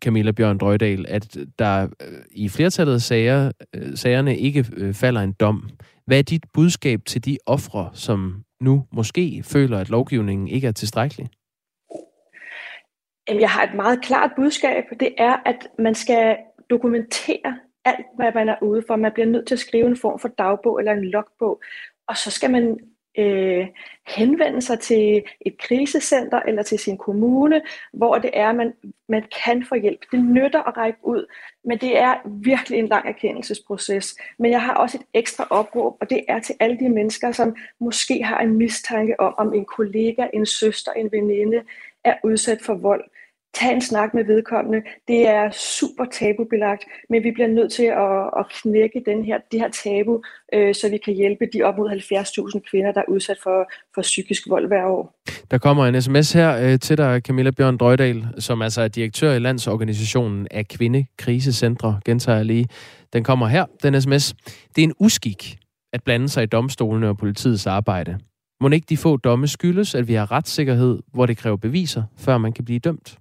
Camilla Bjørn Drøjdal, at der i flertallet af sager, sagerne ikke falder en dom. Hvad er dit budskab til de ofre, som nu måske føler, at lovgivningen ikke er tilstrækkelig? Jeg har et meget klart budskab. Det er, at man skal dokumentere alt, hvad man er ude for. Man bliver nødt til at skrive en form for dagbog eller en logbog. Og så skal man øh, henvende sig til et krisecenter eller til sin kommune, hvor det er, man, man kan få hjælp. Det nytter at række ud, men det er virkelig en lang erkendelsesproces. Men jeg har også et ekstra opråb, og det er til alle de mennesker, som måske har en mistanke om, om en kollega, en søster, en veninde er udsat for vold tag en snak med vedkommende. Det er super tabubelagt, men vi bliver nødt til at, at knække den her, det her tabu, øh, så vi kan hjælpe de op mod 70.000 kvinder, der er udsat for, for psykisk vold hver år. Der kommer en sms her øh, til dig, Camilla Bjørn Drøjdal, som altså er direktør i Landsorganisationen af Kvindekrisecentre, gentager jeg lige. Den kommer her, den sms. Det er en uskik at blande sig i domstolene og politiets arbejde. Må ikke de få domme skyldes, at vi har retssikkerhed, hvor det kræver beviser, før man kan blive dømt?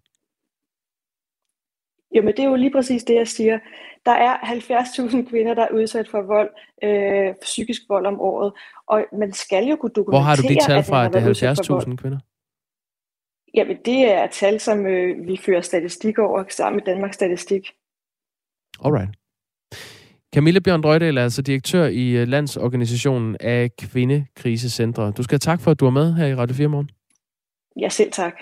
Jamen, det er jo lige præcis det, jeg siger. Der er 70.000 kvinder, der er udsat for vold, øh, psykisk vold om året, og man skal jo kunne dokumentere, Hvor har du de tal fra, at det er 70.000 kvinder? Jamen, det er tal, som øh, vi fører statistik over sammen med Danmarks Statistik. Alright. Camille Bjørn Drøjdal er altså direktør i øh, Landsorganisationen af Kvindekrisecentre. Du skal have tak for, at du er med her i Radio 4 morgen. Ja, selv tak.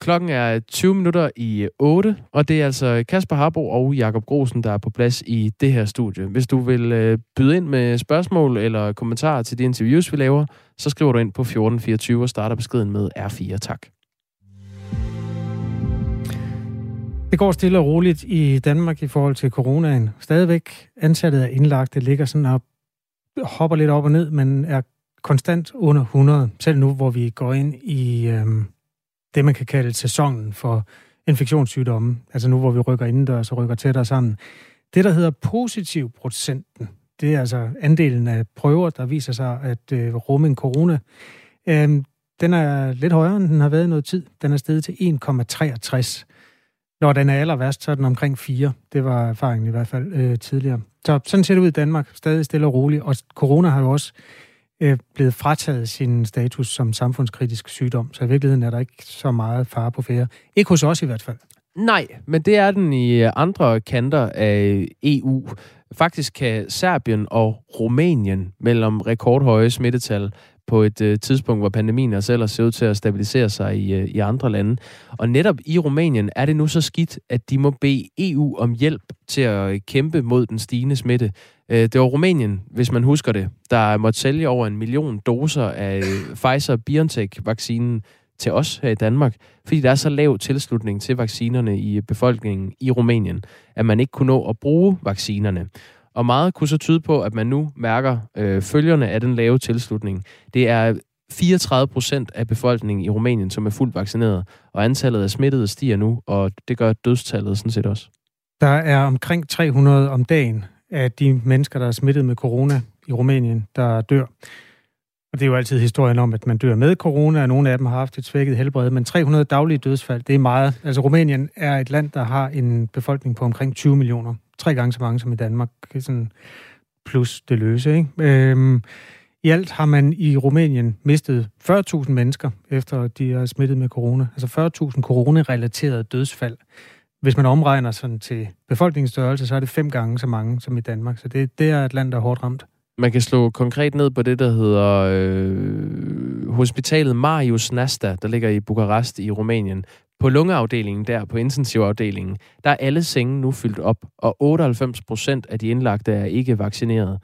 Klokken er 20 minutter i 8, og det er altså Kasper Harbo og Jakob Grosen, der er på plads i det her studie. Hvis du vil øh, byde ind med spørgsmål eller kommentarer til de interviews, vi laver, så skriver du ind på 1424 og starter beskeden med R4. Tak. Det går stille og roligt i Danmark i forhold til coronaen. Stadigvæk antallet af indlagte ligger sådan op, hopper lidt op og ned, men er konstant under 100, selv nu, hvor vi går ind i Øh det, man kan kalde sæsonen for infektionssygdomme. Altså nu, hvor vi rykker indendørs og rykker tættere sammen. Det, der hedder positiv procenten, det er altså andelen af prøver, der viser sig at øh, rumme en corona. Øhm, den er lidt højere, end den har været i noget tid. Den er steget til 1,63. Når den er aller værst, så er den omkring 4. Det var erfaringen i hvert fald øh, tidligere. Så sådan ser det ud i Danmark, stadig stille og roligt. Og corona har jo også øh, blevet frataget sin status som samfundskritisk sygdom. Så i virkeligheden er der ikke så meget fare på færre. Ikke hos os i hvert fald. Nej, men det er den i øh, andre kanter af EU. Faktisk kan Serbien og Rumænien mellem rekordhøje smittetal på et øh, tidspunkt, hvor pandemien også ellers ser ud til at stabilisere sig i, øh, i andre lande. Og netop i Rumænien er det nu så skidt, at de må bede EU om hjælp til at øh, kæmpe mod den stigende smitte. Øh, det var Rumænien, hvis man husker det, der måtte sælge over en million doser af øh, Pfizer-BioNTech-vaccinen til os her i Danmark, fordi der er så lav tilslutning til vaccinerne i øh, befolkningen i Rumænien, at man ikke kunne nå at bruge vaccinerne. Og meget kunne så tyde på, at man nu mærker øh, følgerne af den lave tilslutning. Det er 34 procent af befolkningen i Rumænien, som er fuldt vaccineret, og antallet af smittede stiger nu, og det gør dødstallet sådan set også. Der er omkring 300 om dagen af de mennesker, der er smittet med corona i Rumænien, der dør. Og det er jo altid historien om, at man dør med corona, og nogle af dem har haft et svækket helbred, men 300 daglige dødsfald, det er meget. Altså Rumænien er et land, der har en befolkning på omkring 20 millioner tre gange så mange som i Danmark, sådan plus det løse. Ikke? Øhm, I alt har man i Rumænien mistet 40.000 mennesker, efter de er smittet med corona. Altså 40.000 coronarelaterede dødsfald. Hvis man omregner sådan til befolkningsstørrelse, så er det fem gange så mange som i Danmark. Så det, det er et land, der er hårdt ramt. Man kan slå konkret ned på det, der hedder øh, hospitalet Marius Nasta, der ligger i Bukarest i Rumænien. På lungeafdelingen der, på intensivafdelingen, der er alle senge nu fyldt op, og 98 procent af de indlagte er ikke vaccineret.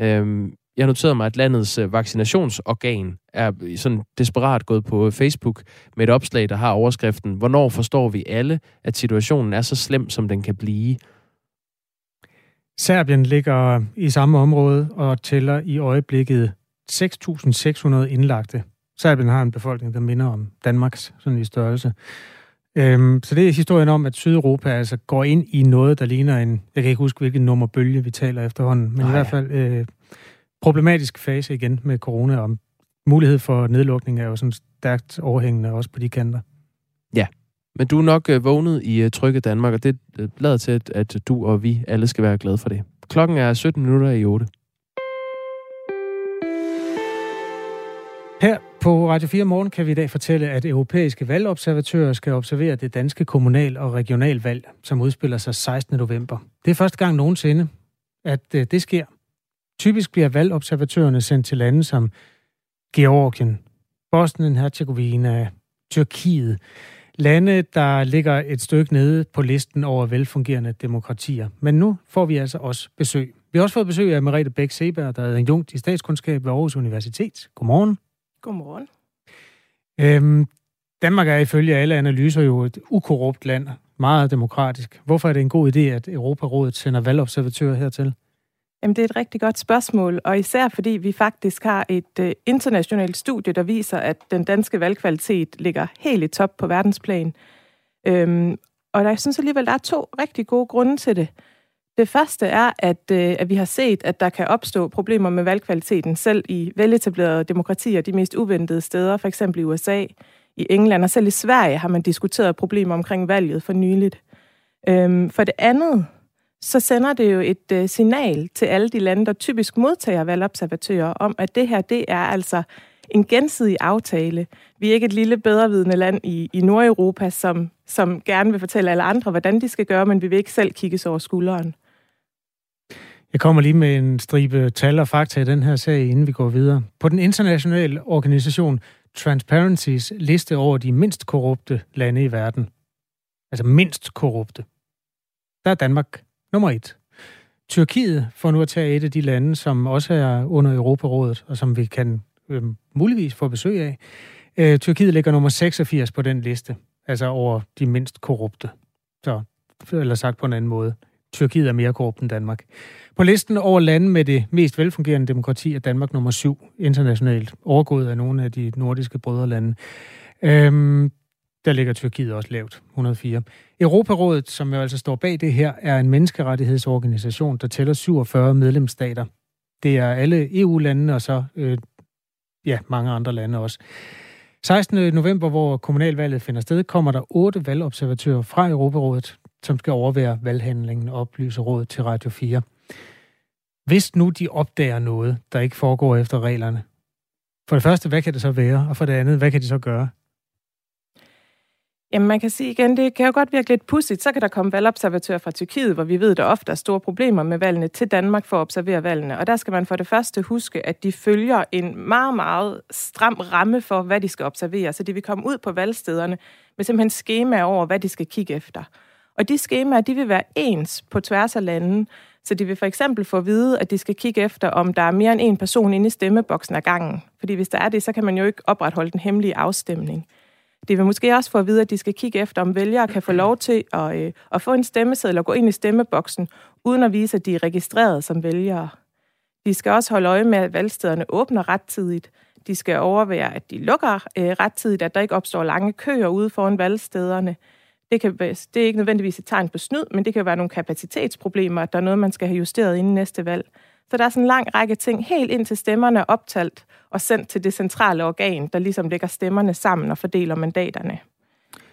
Øhm, jeg noterede mig, at landets øh, vaccinationsorgan er øh, sådan desperat gået på øh, Facebook med et opslag, der har overskriften, hvornår forstår vi alle, at situationen er så slem, som den kan blive? Serbien ligger i samme område og tæller i øjeblikket 6.600 indlagte. Serbien har en befolkning, der minder om Danmarks sådan i størrelse. Øhm, så det er historien om, at Sydeuropa altså går ind i noget, der ligner en, jeg kan ikke huske, hvilken nummer bølge vi taler efterhånden, men Ej. i hvert fald øh, problematisk fase igen med corona, og mulighed for nedlukning er jo sådan stærkt overhængende også på de kanter. Ja, men du er nok øh, vågnet i øh, trygge Danmark, og det øh, lader til, at, at du og vi alle skal være glade for det. Klokken er 17 minutter i 8. Her på Radio 4 Morgen kan vi i dag fortælle, at europæiske valgobservatører skal observere det danske kommunal- og regionalvalg, som udspiller sig 16. november. Det er første gang nogensinde, at øh, det sker. Typisk bliver valgobservatørerne sendt til lande som Georgien, Bosnien, Herzegovina, Tyrkiet. Lande, der ligger et stykke nede på listen over velfungerende demokratier. Men nu får vi altså også besøg. Vi har også fået besøg af Merete Bæk Seberg, der er en jung i statskundskab ved Aarhus Universitet. Godmorgen. Godmorgen. Øhm, Danmark er ifølge alle analyser jo et ukorrupt land, meget demokratisk. Hvorfor er det en god idé, at Europarådet sender valgobservatører hertil? Jamen, det er et rigtig godt spørgsmål, og især fordi vi faktisk har et uh, internationalt studie, der viser, at den danske valgkvalitet ligger helt i top på verdensplan. Øhm, og der, jeg synes alligevel, der er to rigtig gode grunde til det. Det første er, at, øh, at vi har set, at der kan opstå problemer med valgkvaliteten, selv i veletablerede demokratier, de mest uventede steder, for eksempel i USA, i England og selv i Sverige har man diskuteret problemer omkring valget for nyligt. Øhm, for det andet, så sender det jo et øh, signal til alle de lande, der typisk modtager valgobservatører, om at det her, det er altså en gensidig aftale. Vi er ikke et lille bedrevidende land i, i Nordeuropa, som, som gerne vil fortælle alle andre, hvordan de skal gøre, men vi vil ikke selv kigge over skulderen. Jeg kommer lige med en stribe tal og fakta i den her sag, inden vi går videre. På den internationale organisation Transparency's liste over de mindst korrupte lande i verden, altså mindst korrupte, der er Danmark nummer et. Tyrkiet, for nu at tage et af de lande, som også er under Europarådet, og som vi kan øh, muligvis få besøg af. Øh, Tyrkiet ligger nummer 86 på den liste, altså over de mindst korrupte. Så, eller sagt på en anden måde. Tyrkiet er mere korrupt end Danmark. På listen over lande med det mest velfungerende demokrati er Danmark nummer syv internationalt, overgået af nogle af de nordiske brødrelande. Øhm, der ligger Tyrkiet også lavt, 104. Europarådet, som jo altså står bag det her, er en menneskerettighedsorganisation, der tæller 47 medlemsstater. Det er alle EU-landene og så øh, ja, mange andre lande også. 16. november, hvor kommunalvalget finder sted, kommer der otte valgobservatører fra Europarådet, som skal overvære valghandlingen og oplyse rådet til Radio 4. Hvis nu de opdager noget, der ikke foregår efter reglerne, for det første, hvad kan det så være? Og for det andet, hvad kan de så gøre? Jamen, man kan sige igen, det kan jo godt virke lidt pudsigt. Så kan der komme valgobservatører fra Tyrkiet, hvor vi ved, der ofte er store problemer med valgene, til Danmark for at observere valgene. Og der skal man for det første huske, at de følger en meget, meget stram ramme for, hvad de skal observere. Så de vil komme ud på valgstederne med simpelthen skema over, hvad de skal kigge efter. Og de skemaer, de vil være ens på tværs af landene. Så de vil for eksempel få at vide, at de skal kigge efter, om der er mere end en person inde i stemmeboksen ad gangen. Fordi hvis der er det, så kan man jo ikke opretholde den hemmelige afstemning. De vil måske også få at vide, at de skal kigge efter, om vælgere kan få lov til at, øh, at få en stemmeseddel og gå ind i stemmeboksen, uden at vise, at de er registreret som vælgere. De skal også holde øje med, at valgstederne åbner rettidigt. De skal overvære, at de lukker øh, rettidigt, at der ikke opstår lange køer ude foran valgstederne. Det, kan, det er ikke nødvendigvis et tegn på snyd, men det kan være nogle kapacitetsproblemer, at der er noget, man skal have justeret inden næste valg. Så der er sådan en lang række ting, helt ind til stemmerne er optalt og sendt til det centrale organ, der ligesom lægger stemmerne sammen og fordeler mandaterne.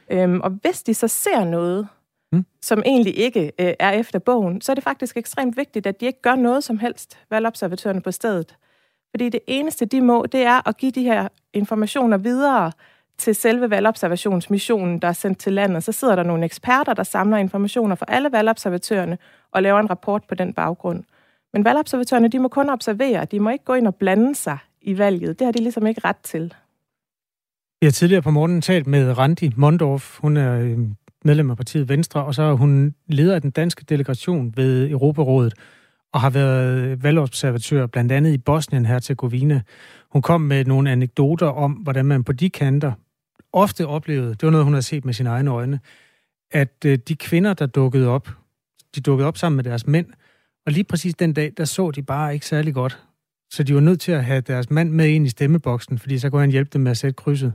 Øhm, og hvis de så ser noget, mm. som egentlig ikke øh, er efter bogen, så er det faktisk ekstremt vigtigt, at de ikke gør noget som helst, valgobservatørerne på stedet. Fordi det eneste, de må, det er at give de her informationer videre til selve valgobservationsmissionen, der er sendt til landet. Så sidder der nogle eksperter, der samler informationer fra alle valgobservatørerne og laver en rapport på den baggrund. Men valgobservatørerne, de må kun observere, de må ikke gå ind og blande sig i valget. Det har de ligesom ikke ret til. Vi har tidligere på morgenen talt med Randi Mondorf. Hun er øh, medlem af partiet Venstre, og så er hun leder af den danske delegation ved Europarådet og har været valgobservatør blandt andet i Bosnien-Herzegovina. Hun kom med nogle anekdoter om, hvordan man på de kanter ofte oplevede, det var noget, hun havde set med sine egne øjne, at øh, de kvinder, der dukkede op, de dukkede op sammen med deres mænd, og lige præcis den dag, der så de bare ikke særlig godt. Så de var nødt til at have deres mand med ind i stemmeboksen, fordi så kunne han hjælpe dem med at sætte krydset.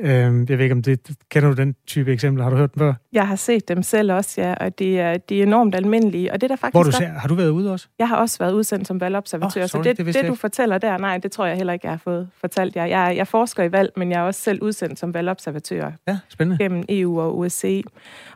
Øhm, jeg ved ikke, om det... Kender du den type eksempler? Har du hørt dem før? Jeg har set dem selv også, ja, og de er, de er enormt almindelige. Og det der faktisk Hvor du ser, har du været ude også? Jeg har også været udsendt som valgobservatør, oh, sorry, så det, det, det du fortæller der, nej, det tror jeg heller ikke, jeg har fået fortalt jer. Jeg, jeg forsker i valg, men jeg er også selv udsendt som valgobservatør ja, spændende. gennem EU og OSCE.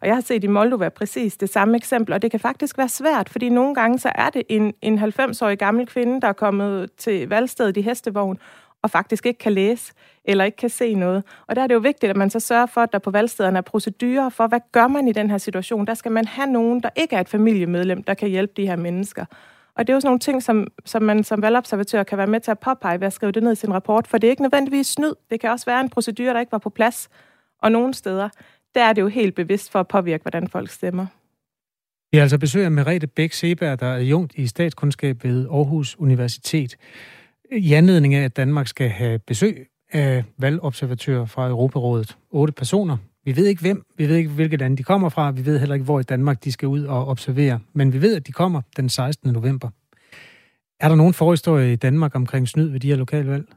Og jeg har set i Moldova præcis det samme eksempel, og det kan faktisk være svært, fordi nogle gange så er det en, en 90-årig gammel kvinde, der er kommet til valgstedet i hestevogn, og faktisk ikke kan læse eller ikke kan se noget. Og der er det jo vigtigt, at man så sørger for, at der på valgstederne er procedurer for, hvad gør man i den her situation. Der skal man have nogen, der ikke er et familiemedlem, der kan hjælpe de her mennesker. Og det er jo sådan nogle ting, som, som man som valgobservatør kan være med til at påpege ved at skrive det ned i sin rapport, for det er ikke nødvendigvis snyd. Det kan også være en procedure, der ikke var på plads. Og nogle steder, der er det jo helt bevidst for at påvirke, hvordan folk stemmer. Vi har altså besøg af Merete Bæk Seberg, der er jungt i statskundskab ved Aarhus Universitet i anledning af, at Danmark skal have besøg af valgobservatører fra Europarådet. Otte personer. Vi ved ikke hvem, vi ved ikke hvilket land de kommer fra, vi ved heller ikke, hvor i Danmark de skal ud og observere, men vi ved, at de kommer den 16. november. Er der nogen forhistorie i Danmark omkring snyd ved de her lokalvalg?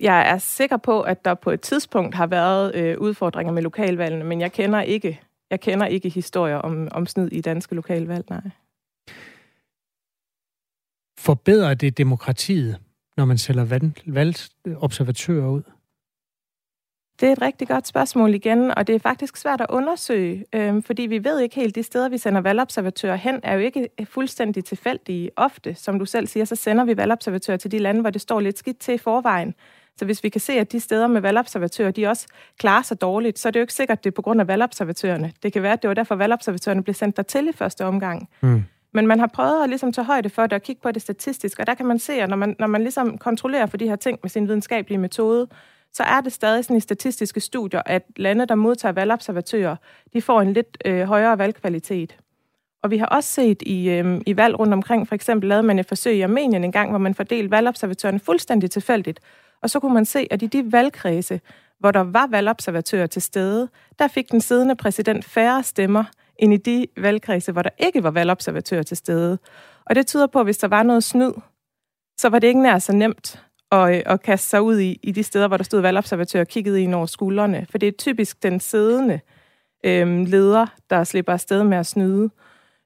Jeg er sikker på, at der på et tidspunkt har været øh, udfordringer med lokalvalgene, men jeg kender ikke, jeg kender ikke historier om, om snyd i danske lokalvalg, nej. Forbedrer det demokratiet, når man sælger valgobservatører ud? Det er et rigtig godt spørgsmål igen, og det er faktisk svært at undersøge, øh, fordi vi ved ikke helt, de steder, vi sender valgobservatører hen, er jo ikke fuldstændig tilfældige. Ofte, som du selv siger, så sender vi valgobservatører til de lande, hvor det står lidt skidt til i forvejen. Så hvis vi kan se, at de steder med valgobservatører, de også klarer sig dårligt, så er det jo ikke sikkert, at det er på grund af valgobservatørerne. Det kan være, at det var derfor, valgobservatørerne blev sendt dertil i første omgang. Mm. Men man har prøvet at ligesom tage højde for det og kigge på det statistisk, og der kan man se, at når man, når man ligesom kontrollerer for de her ting med sin videnskabelige metode, så er det stadig sådan i statistiske studier, at lande, der modtager valgobservatører, de får en lidt øh, højere valgkvalitet. Og vi har også set i, øh, i valg rundt omkring, for eksempel lavede man et forsøg i Armenien en gang, hvor man fordelte valgobservatørerne fuldstændig tilfældigt. Og så kunne man se, at i de valgkredse, hvor der var valgobservatører til stede, der fik den siddende præsident færre stemmer, end i de valgkredse, hvor der ikke var valgobservatører til stede. Og det tyder på, at hvis der var noget snyd, så var det ikke nær så nemt at, øh, at kaste sig ud i, i de steder, hvor der stod valgobservatører og kiggede ind over skuldrene. For det er typisk den siddende øhm, leder, der slipper afsted med at snyde.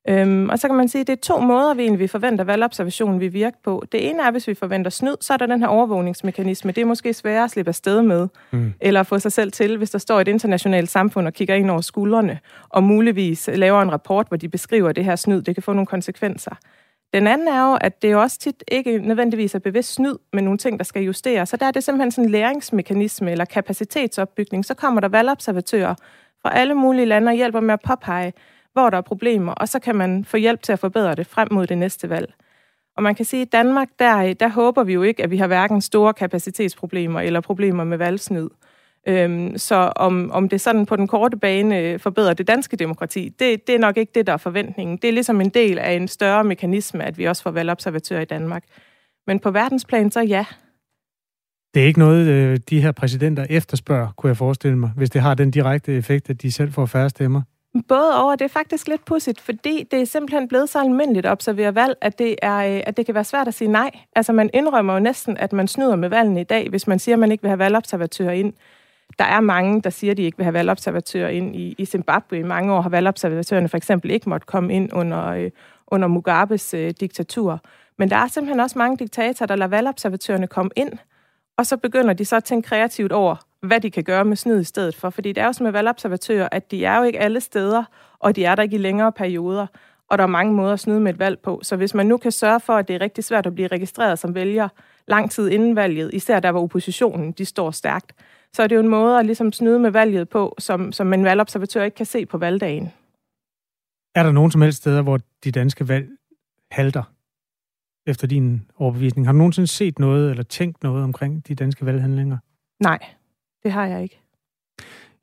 Øhm, og så kan man sige, at det er to måder, vi egentlig forventer, at valgobservationen vil virke på. Det ene er, hvis vi forventer snyd, så er der den her overvågningsmekanisme. Det er måske sværere at slippe afsted med, mm. eller at få sig selv til, hvis der står et internationalt samfund og kigger ind over skuldrene, og muligvis laver en rapport, hvor de beskriver det her snyd. Det kan få nogle konsekvenser. Den anden er jo, at det jo også tit ikke nødvendigvis er bevidst snyd med nogle ting, der skal justeres. Så der er det simpelthen sådan en læringsmekanisme eller kapacitetsopbygning. Så kommer der valgobservatører fra alle mulige lande og hjælper med at påpege, hvor der er problemer, og så kan man få hjælp til at forbedre det frem mod det næste valg. Og man kan sige, at i Danmark, der, der håber vi jo ikke, at vi har hverken store kapacitetsproblemer eller problemer med valgsnyd. Øhm, så om, om det sådan på den korte bane øh, forbedrer det danske demokrati, det, det er nok ikke det, der er forventningen. Det er ligesom en del af en større mekanisme, at vi også får valgobservatører i Danmark. Men på verdensplan, så ja. Det er ikke noget, øh, de her præsidenter efterspørger, kunne jeg forestille mig, hvis det har den direkte effekt, at de selv får færre stemmer. Både over, det er faktisk lidt pudsigt, fordi det er simpelthen blevet så almindeligt at observere valg, at det, er, øh, at det kan være svært at sige nej. Altså man indrømmer jo næsten, at man snyder med valgene i dag, hvis man siger, at man ikke vil have valgobservatører ind. Der er mange, der siger, at de ikke vil have valgobservatører ind i, i Zimbabwe. I mange år har valgobservatørerne for eksempel ikke måtte komme ind under, øh, under Mugabes øh, diktatur. Men der er simpelthen også mange diktatorer, der lader valgobservatørerne komme ind, og så begynder de så at tænke kreativt over, hvad de kan gøre med snyd i stedet for. Fordi det er jo som med valgobservatører, at de er jo ikke alle steder, og de er der ikke i længere perioder. Og der er mange måder at snyde med et valg på. Så hvis man nu kan sørge for, at det er rigtig svært at blive registreret som vælger lang tid inden valget, især der hvor oppositionen de står stærkt, så er det jo en måde at ligesom snyde med valget på, som, som en valgobservatør ikke kan se på valgdagen. Er der nogen som helst steder, hvor de danske valg halter, efter din overbevisning? Har du nogensinde set noget eller tænkt noget omkring de danske valghandlinger? Nej, det har jeg ikke.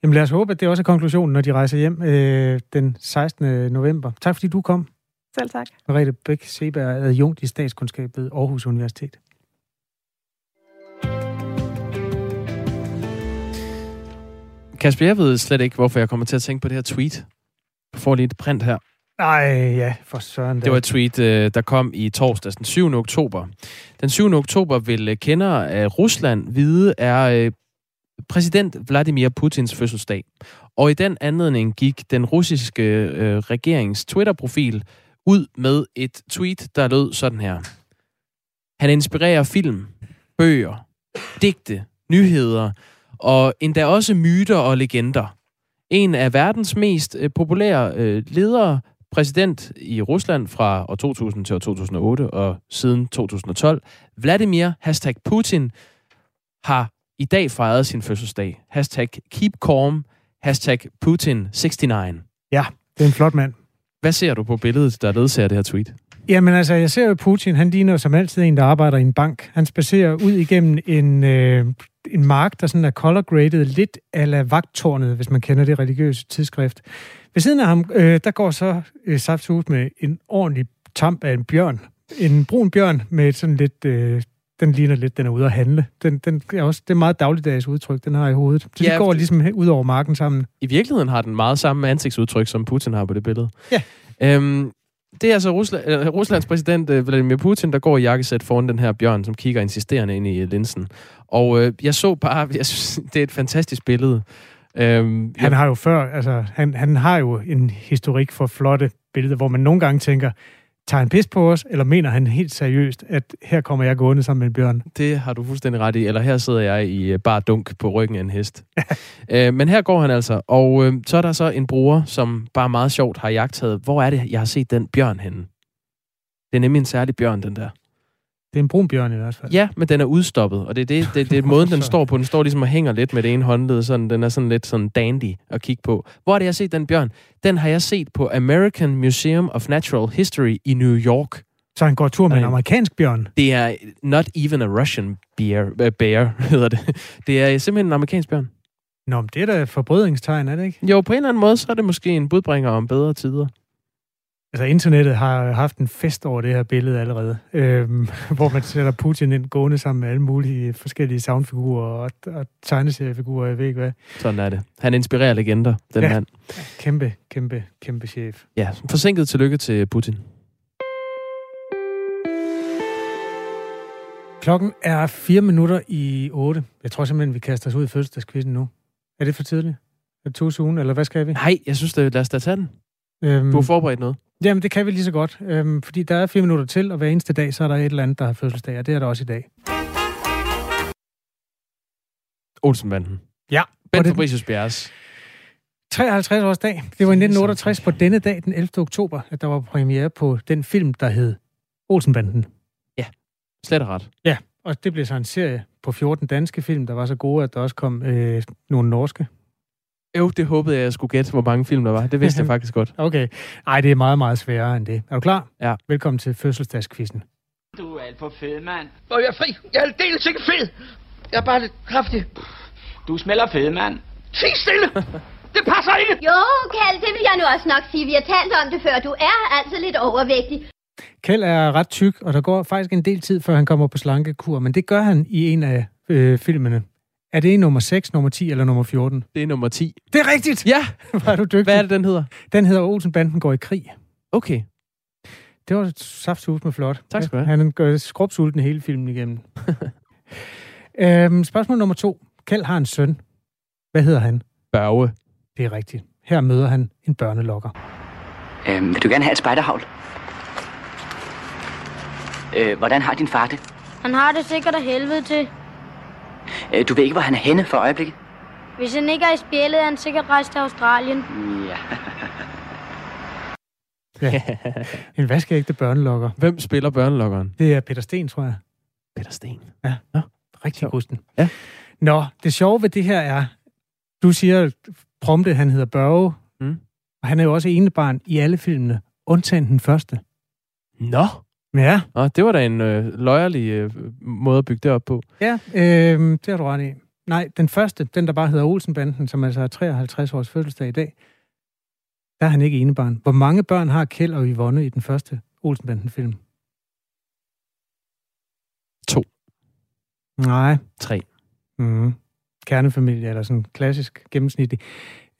Jamen lad os håbe, at det også er konklusionen, når de rejser hjem øh, den 16. november. Tak fordi du kom. Selv tak. Merete Bæk Seberg er adjunkt i statskundskab ved Aarhus Universitet. Kasper, jeg ved slet ikke, hvorfor jeg kommer til at tænke på det her tweet. Jeg får lige et print her. Nej, ja, for søren. Det var et tweet, øh, der kom i torsdags den 7. oktober. Den 7. oktober vil øh, kender af Rusland vide, er øh, præsident Vladimir Putins fødselsdag. Og i den anledning gik den russiske øh, regerings Twitter-profil ud med et tweet, der lød sådan her. Han inspirerer film, bøger, digte, nyheder og endda også myter og legender. En af verdens mest øh, populære øh, ledere, præsident i Rusland fra år 2000 til år 2008 og siden 2012, Vladimir hashtag Putin, har i dag fejret sin fødselsdag. Hashtag keep calm, hashtag Putin69. Ja, det er en flot mand. Hvad ser du på billedet, der ledsager det her tweet? Jamen altså, jeg ser jo Putin, han ligner som altid en, der arbejder i en bank. Han spacerer ud igennem en, øh, en mark, der sådan er color graded, lidt ala vagtårnet, hvis man kender det religiøse tidsskrift. Ved siden af ham, øh, der går så øh, Safthus med en ordentlig tamp af en bjørn. En brun bjørn med sådan lidt... Øh, den ligner lidt, den er ude at handle. Den, den er også, det er meget dagligdags udtryk, den har i hovedet. Så ja, de går ligesom ud over marken sammen. I virkeligheden har den meget samme ansigtsudtryk, som Putin har på det billede. Ja. Øhm, det er altså Rusland, øh, Ruslands præsident øh, Vladimir Putin, der går i jakkesæt foran den her bjørn, som kigger insisterende ind i linsen. Og øh, jeg så bare, jeg synes, det er et fantastisk billede. Øhm, han har jo før, altså, han, han har jo en historik for flotte billeder, hvor man nogle gange tænker, tager han pis på os, eller mener han helt seriøst, at her kommer jeg gående sammen med en bjørn? Det har du fuldstændig ret i. Eller her sidder jeg i øh, bare dunk på ryggen af en hest. øh, men her går han altså. Og øh, så er der så en bruger, som bare meget sjovt har jagtet, hvor er det, jeg har set den bjørn henne? Det er nemlig en særlig bjørn, den der. Det er en brun bjørn i hvert fald. Ja, men den er udstoppet, og det er, det, det, det er måden, den står på. Den står ligesom og hænger lidt med det ene håndled, sådan, den er sådan lidt sådan dandy at kigge på. Hvor er det, jeg har set den bjørn? Den har jeg set på American Museum of Natural History i New York. Så han går tur med en amerikansk bjørn? Det er not even a Russian bear, uh, bear hedder det. Det er simpelthen en amerikansk bjørn. Nå, men det er da forbrydningstegn, er det ikke? Jo, på en eller anden måde, så er det måske en budbringer om bedre tider. Altså, internettet har haft en fest over det her billede allerede, øhm, hvor man sætter Putin ind gående sammen med alle mulige forskellige soundfigurer og, og tegneseriefigurer, jeg ved ikke hvad. Sådan er det. Han inspirerer legender, den ja. mand. Kæmpe, kæmpe, kæmpe chef. Ja, forsinket tillykke til Putin. Klokken er fire minutter i otte. Jeg tror simpelthen, vi kaster os ud i fødselsdagskvisten nu. Er det for tidligt? Er det to ugen, eller hvad skal vi? Nej, jeg synes, det, lad os da tage den. Øhm, Du har forberedt noget. Jamen, det kan vi lige så godt. Øhm, fordi der er fire minutter til, og hver eneste dag, så er der et eller andet, der har fødselsdag, og det er der også i dag. Olsenbanden. Ja. Ben det- Fabricius Bjerres. 53 års dag. Det var i 1968 på denne dag, den 11. oktober, at der var premiere på den film, der hed Olsenbanden. Slet og ret. Ja, og det blev så en serie på 14 danske film, der var så gode, at der også kom øh, nogle norske. Jo, det håbede jeg, jeg skulle gætte, hvor mange film der var. Det vidste jeg faktisk godt. Okay. Ej, det er meget, meget sværere end det. Er du klar? Ja. Velkommen til fødselsdagskvisten. Du er alt for fed, mand. Og jeg er fri. Jeg er aldeles ikke fed. Jeg er bare lidt kraftig. Du smelter fed, mand. Sig stille! Det passer ikke! Jo, Kald, det vil jeg nu også nok sige. Vi har talt om det før. Du er altså lidt overvægtig. Kjeld er ret tyk, og der går faktisk en del tid, før han kommer på slankekur, men det gør han i en af øh, filmene. Er det nummer 6, nummer 10 eller nummer 14? Det er nummer 10. Det er rigtigt! Ja! Er du dygtig. Hvad er det, den hedder? Den hedder Olsenbanden går i krig. Okay. Det var saftsus med flot. Tak skal du have. Han gør skrubsulten hele filmen igennem. øhm, spørgsmål nummer to. Kjeld har en søn. Hvad hedder han? Børge. Det er rigtigt. Her møder han en børnelokker. Øhm, vil du gerne have et spejderhavl? Øh, hvordan har din far det? Han har det sikkert af helvede til. Øh, du ved ikke, hvor han er henne for øjeblikket? Hvis han ikke er i spjældet, er han sikkert rejst til Australien. Ja. Ja. en vaskeægte børnelokker. Hvem spiller børnelokkeren? Det er Peter Sten, tror jeg. Peter Sten. Ja, Nå. rigtig gusten. Ja. Nå, det sjove ved det her er, du siger prompte, han hedder Børge, Mm. og han er jo også enebarn i alle filmene, undtagen den første. Nå. Ja, Nå, det var da en øh, løjerlig øh, måde at bygge det op på. ja øh, det har du ret i. Nej, den første, den der bare hedder Olsenbanden, som altså har 53 års fødselsdag i dag, der er han ikke enebarn. Hvor mange børn har Kjeld og Yvonne i den første Olsenbanden-film? To. Nej. Tre. Mm. Kernefamilie, eller sådan klassisk gennemsnitlig.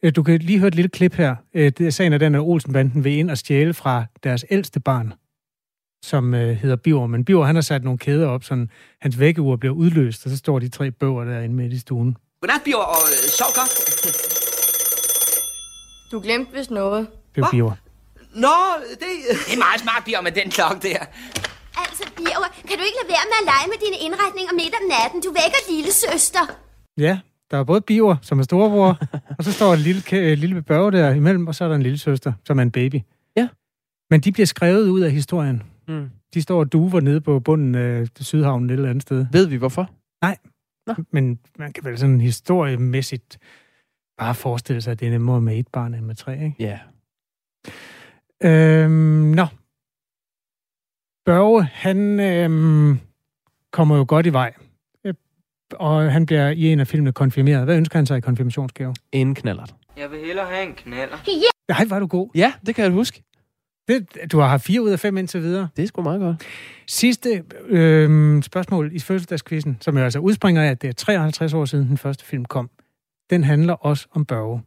Øh, Du kan lige høre et lille klip her. Øh, Det er sagen af den, at Olsenbanden vil ind og stjæle fra deres ældste barn, som øh, hedder Biver. Men Biver, han har sat nogle kæder op, så hans vækkeur bliver udløst, og så står de tre bøger derinde midt i stuen. Godnat, Biver, og øh, sov godt. Du glemte vist noget. Det er Biver. Nå, det... Det er meget smart, Biver, med den klokke der. Altså, Birger, kan du ikke lade være med at lege med dine indretninger midt om natten? Du vækker lille søster. Ja, der er både Biver, som er storebror, og så står en lille, lille børge der imellem, og så er der en lille søster, som er en baby. Ja. Men de bliver skrevet ud af historien. Mm. De står og duver nede på bunden af Sydhavnen et eller andet sted. Ved vi hvorfor? Men man kan vel sådan historiemæssigt bare forestille sig, at det er nemmere med et barn end med tre, ikke? Ja. Øhm, nå. Børge, han øhm, kommer jo godt i vej. Og han bliver i en af filmene konfirmeret. Hvad ønsker han sig i konfirmationsgave? En knallert. Jeg vil hellere have en knaller. Nej, var du god. Ja, det kan jeg huske. Det, du har haft fire ud af fem indtil videre. Det er sgu meget godt. Sidste øhm, spørgsmål i fødselsdagskvisten, som jo altså udspringer af, at det er 53 år siden den første film kom. Den handler også om Børge.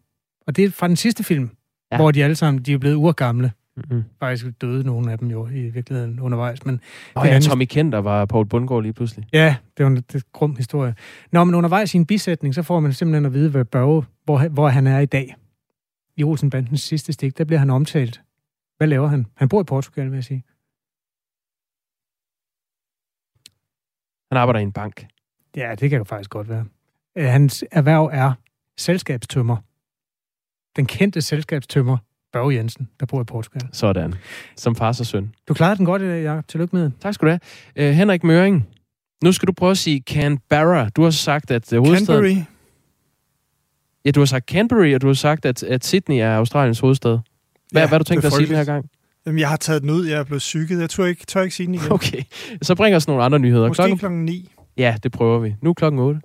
Og det er fra den sidste film, Ja. hvor de alle sammen de er blevet urgamle. Mm-hmm. Faktisk døde nogle af dem jo i virkeligheden undervejs. Men den ja, anden- Tommy Kenter var Paul Bundgaard lige pludselig. Ja, det var en lidt grum historie. Nå, men undervejs i en bisætning, så får man simpelthen at vide, hvad Børge, hvor, hvor han er i dag. I Olsenbandens sidste stik, der bliver han omtalt. Hvad laver han? Han bor i Portugal, vil jeg sige. Han arbejder i en bank. Ja, det kan jo faktisk godt være. Øh, hans erhverv er selskabstømmer. Den kendte selskabstømmer, Børge Jensen, der bor i Portugal. Sådan. Som fars og søn. Du klarede den godt, i dag, Jacob. Tillykke med Tak skal du have. Øh, Henrik Møring, nu skal du prøve at sige Canberra. Du har sagt, at uh, hovedstaden... Canberry. Ja, du har sagt Canberry, og du har sagt, at, at Sydney er Australiens hovedstad. Hvad, Ja, hvad har du tænkt dig at sige den her gang? Jamen, jeg har taget den ud. Jeg er blevet psyket. Jeg tør ikke, tør ikke sige den igen. Okay, så bring os nogle andre nyheder. Måske Klokken... klokken 9. Ja, det prøver vi. Nu er klokken 8.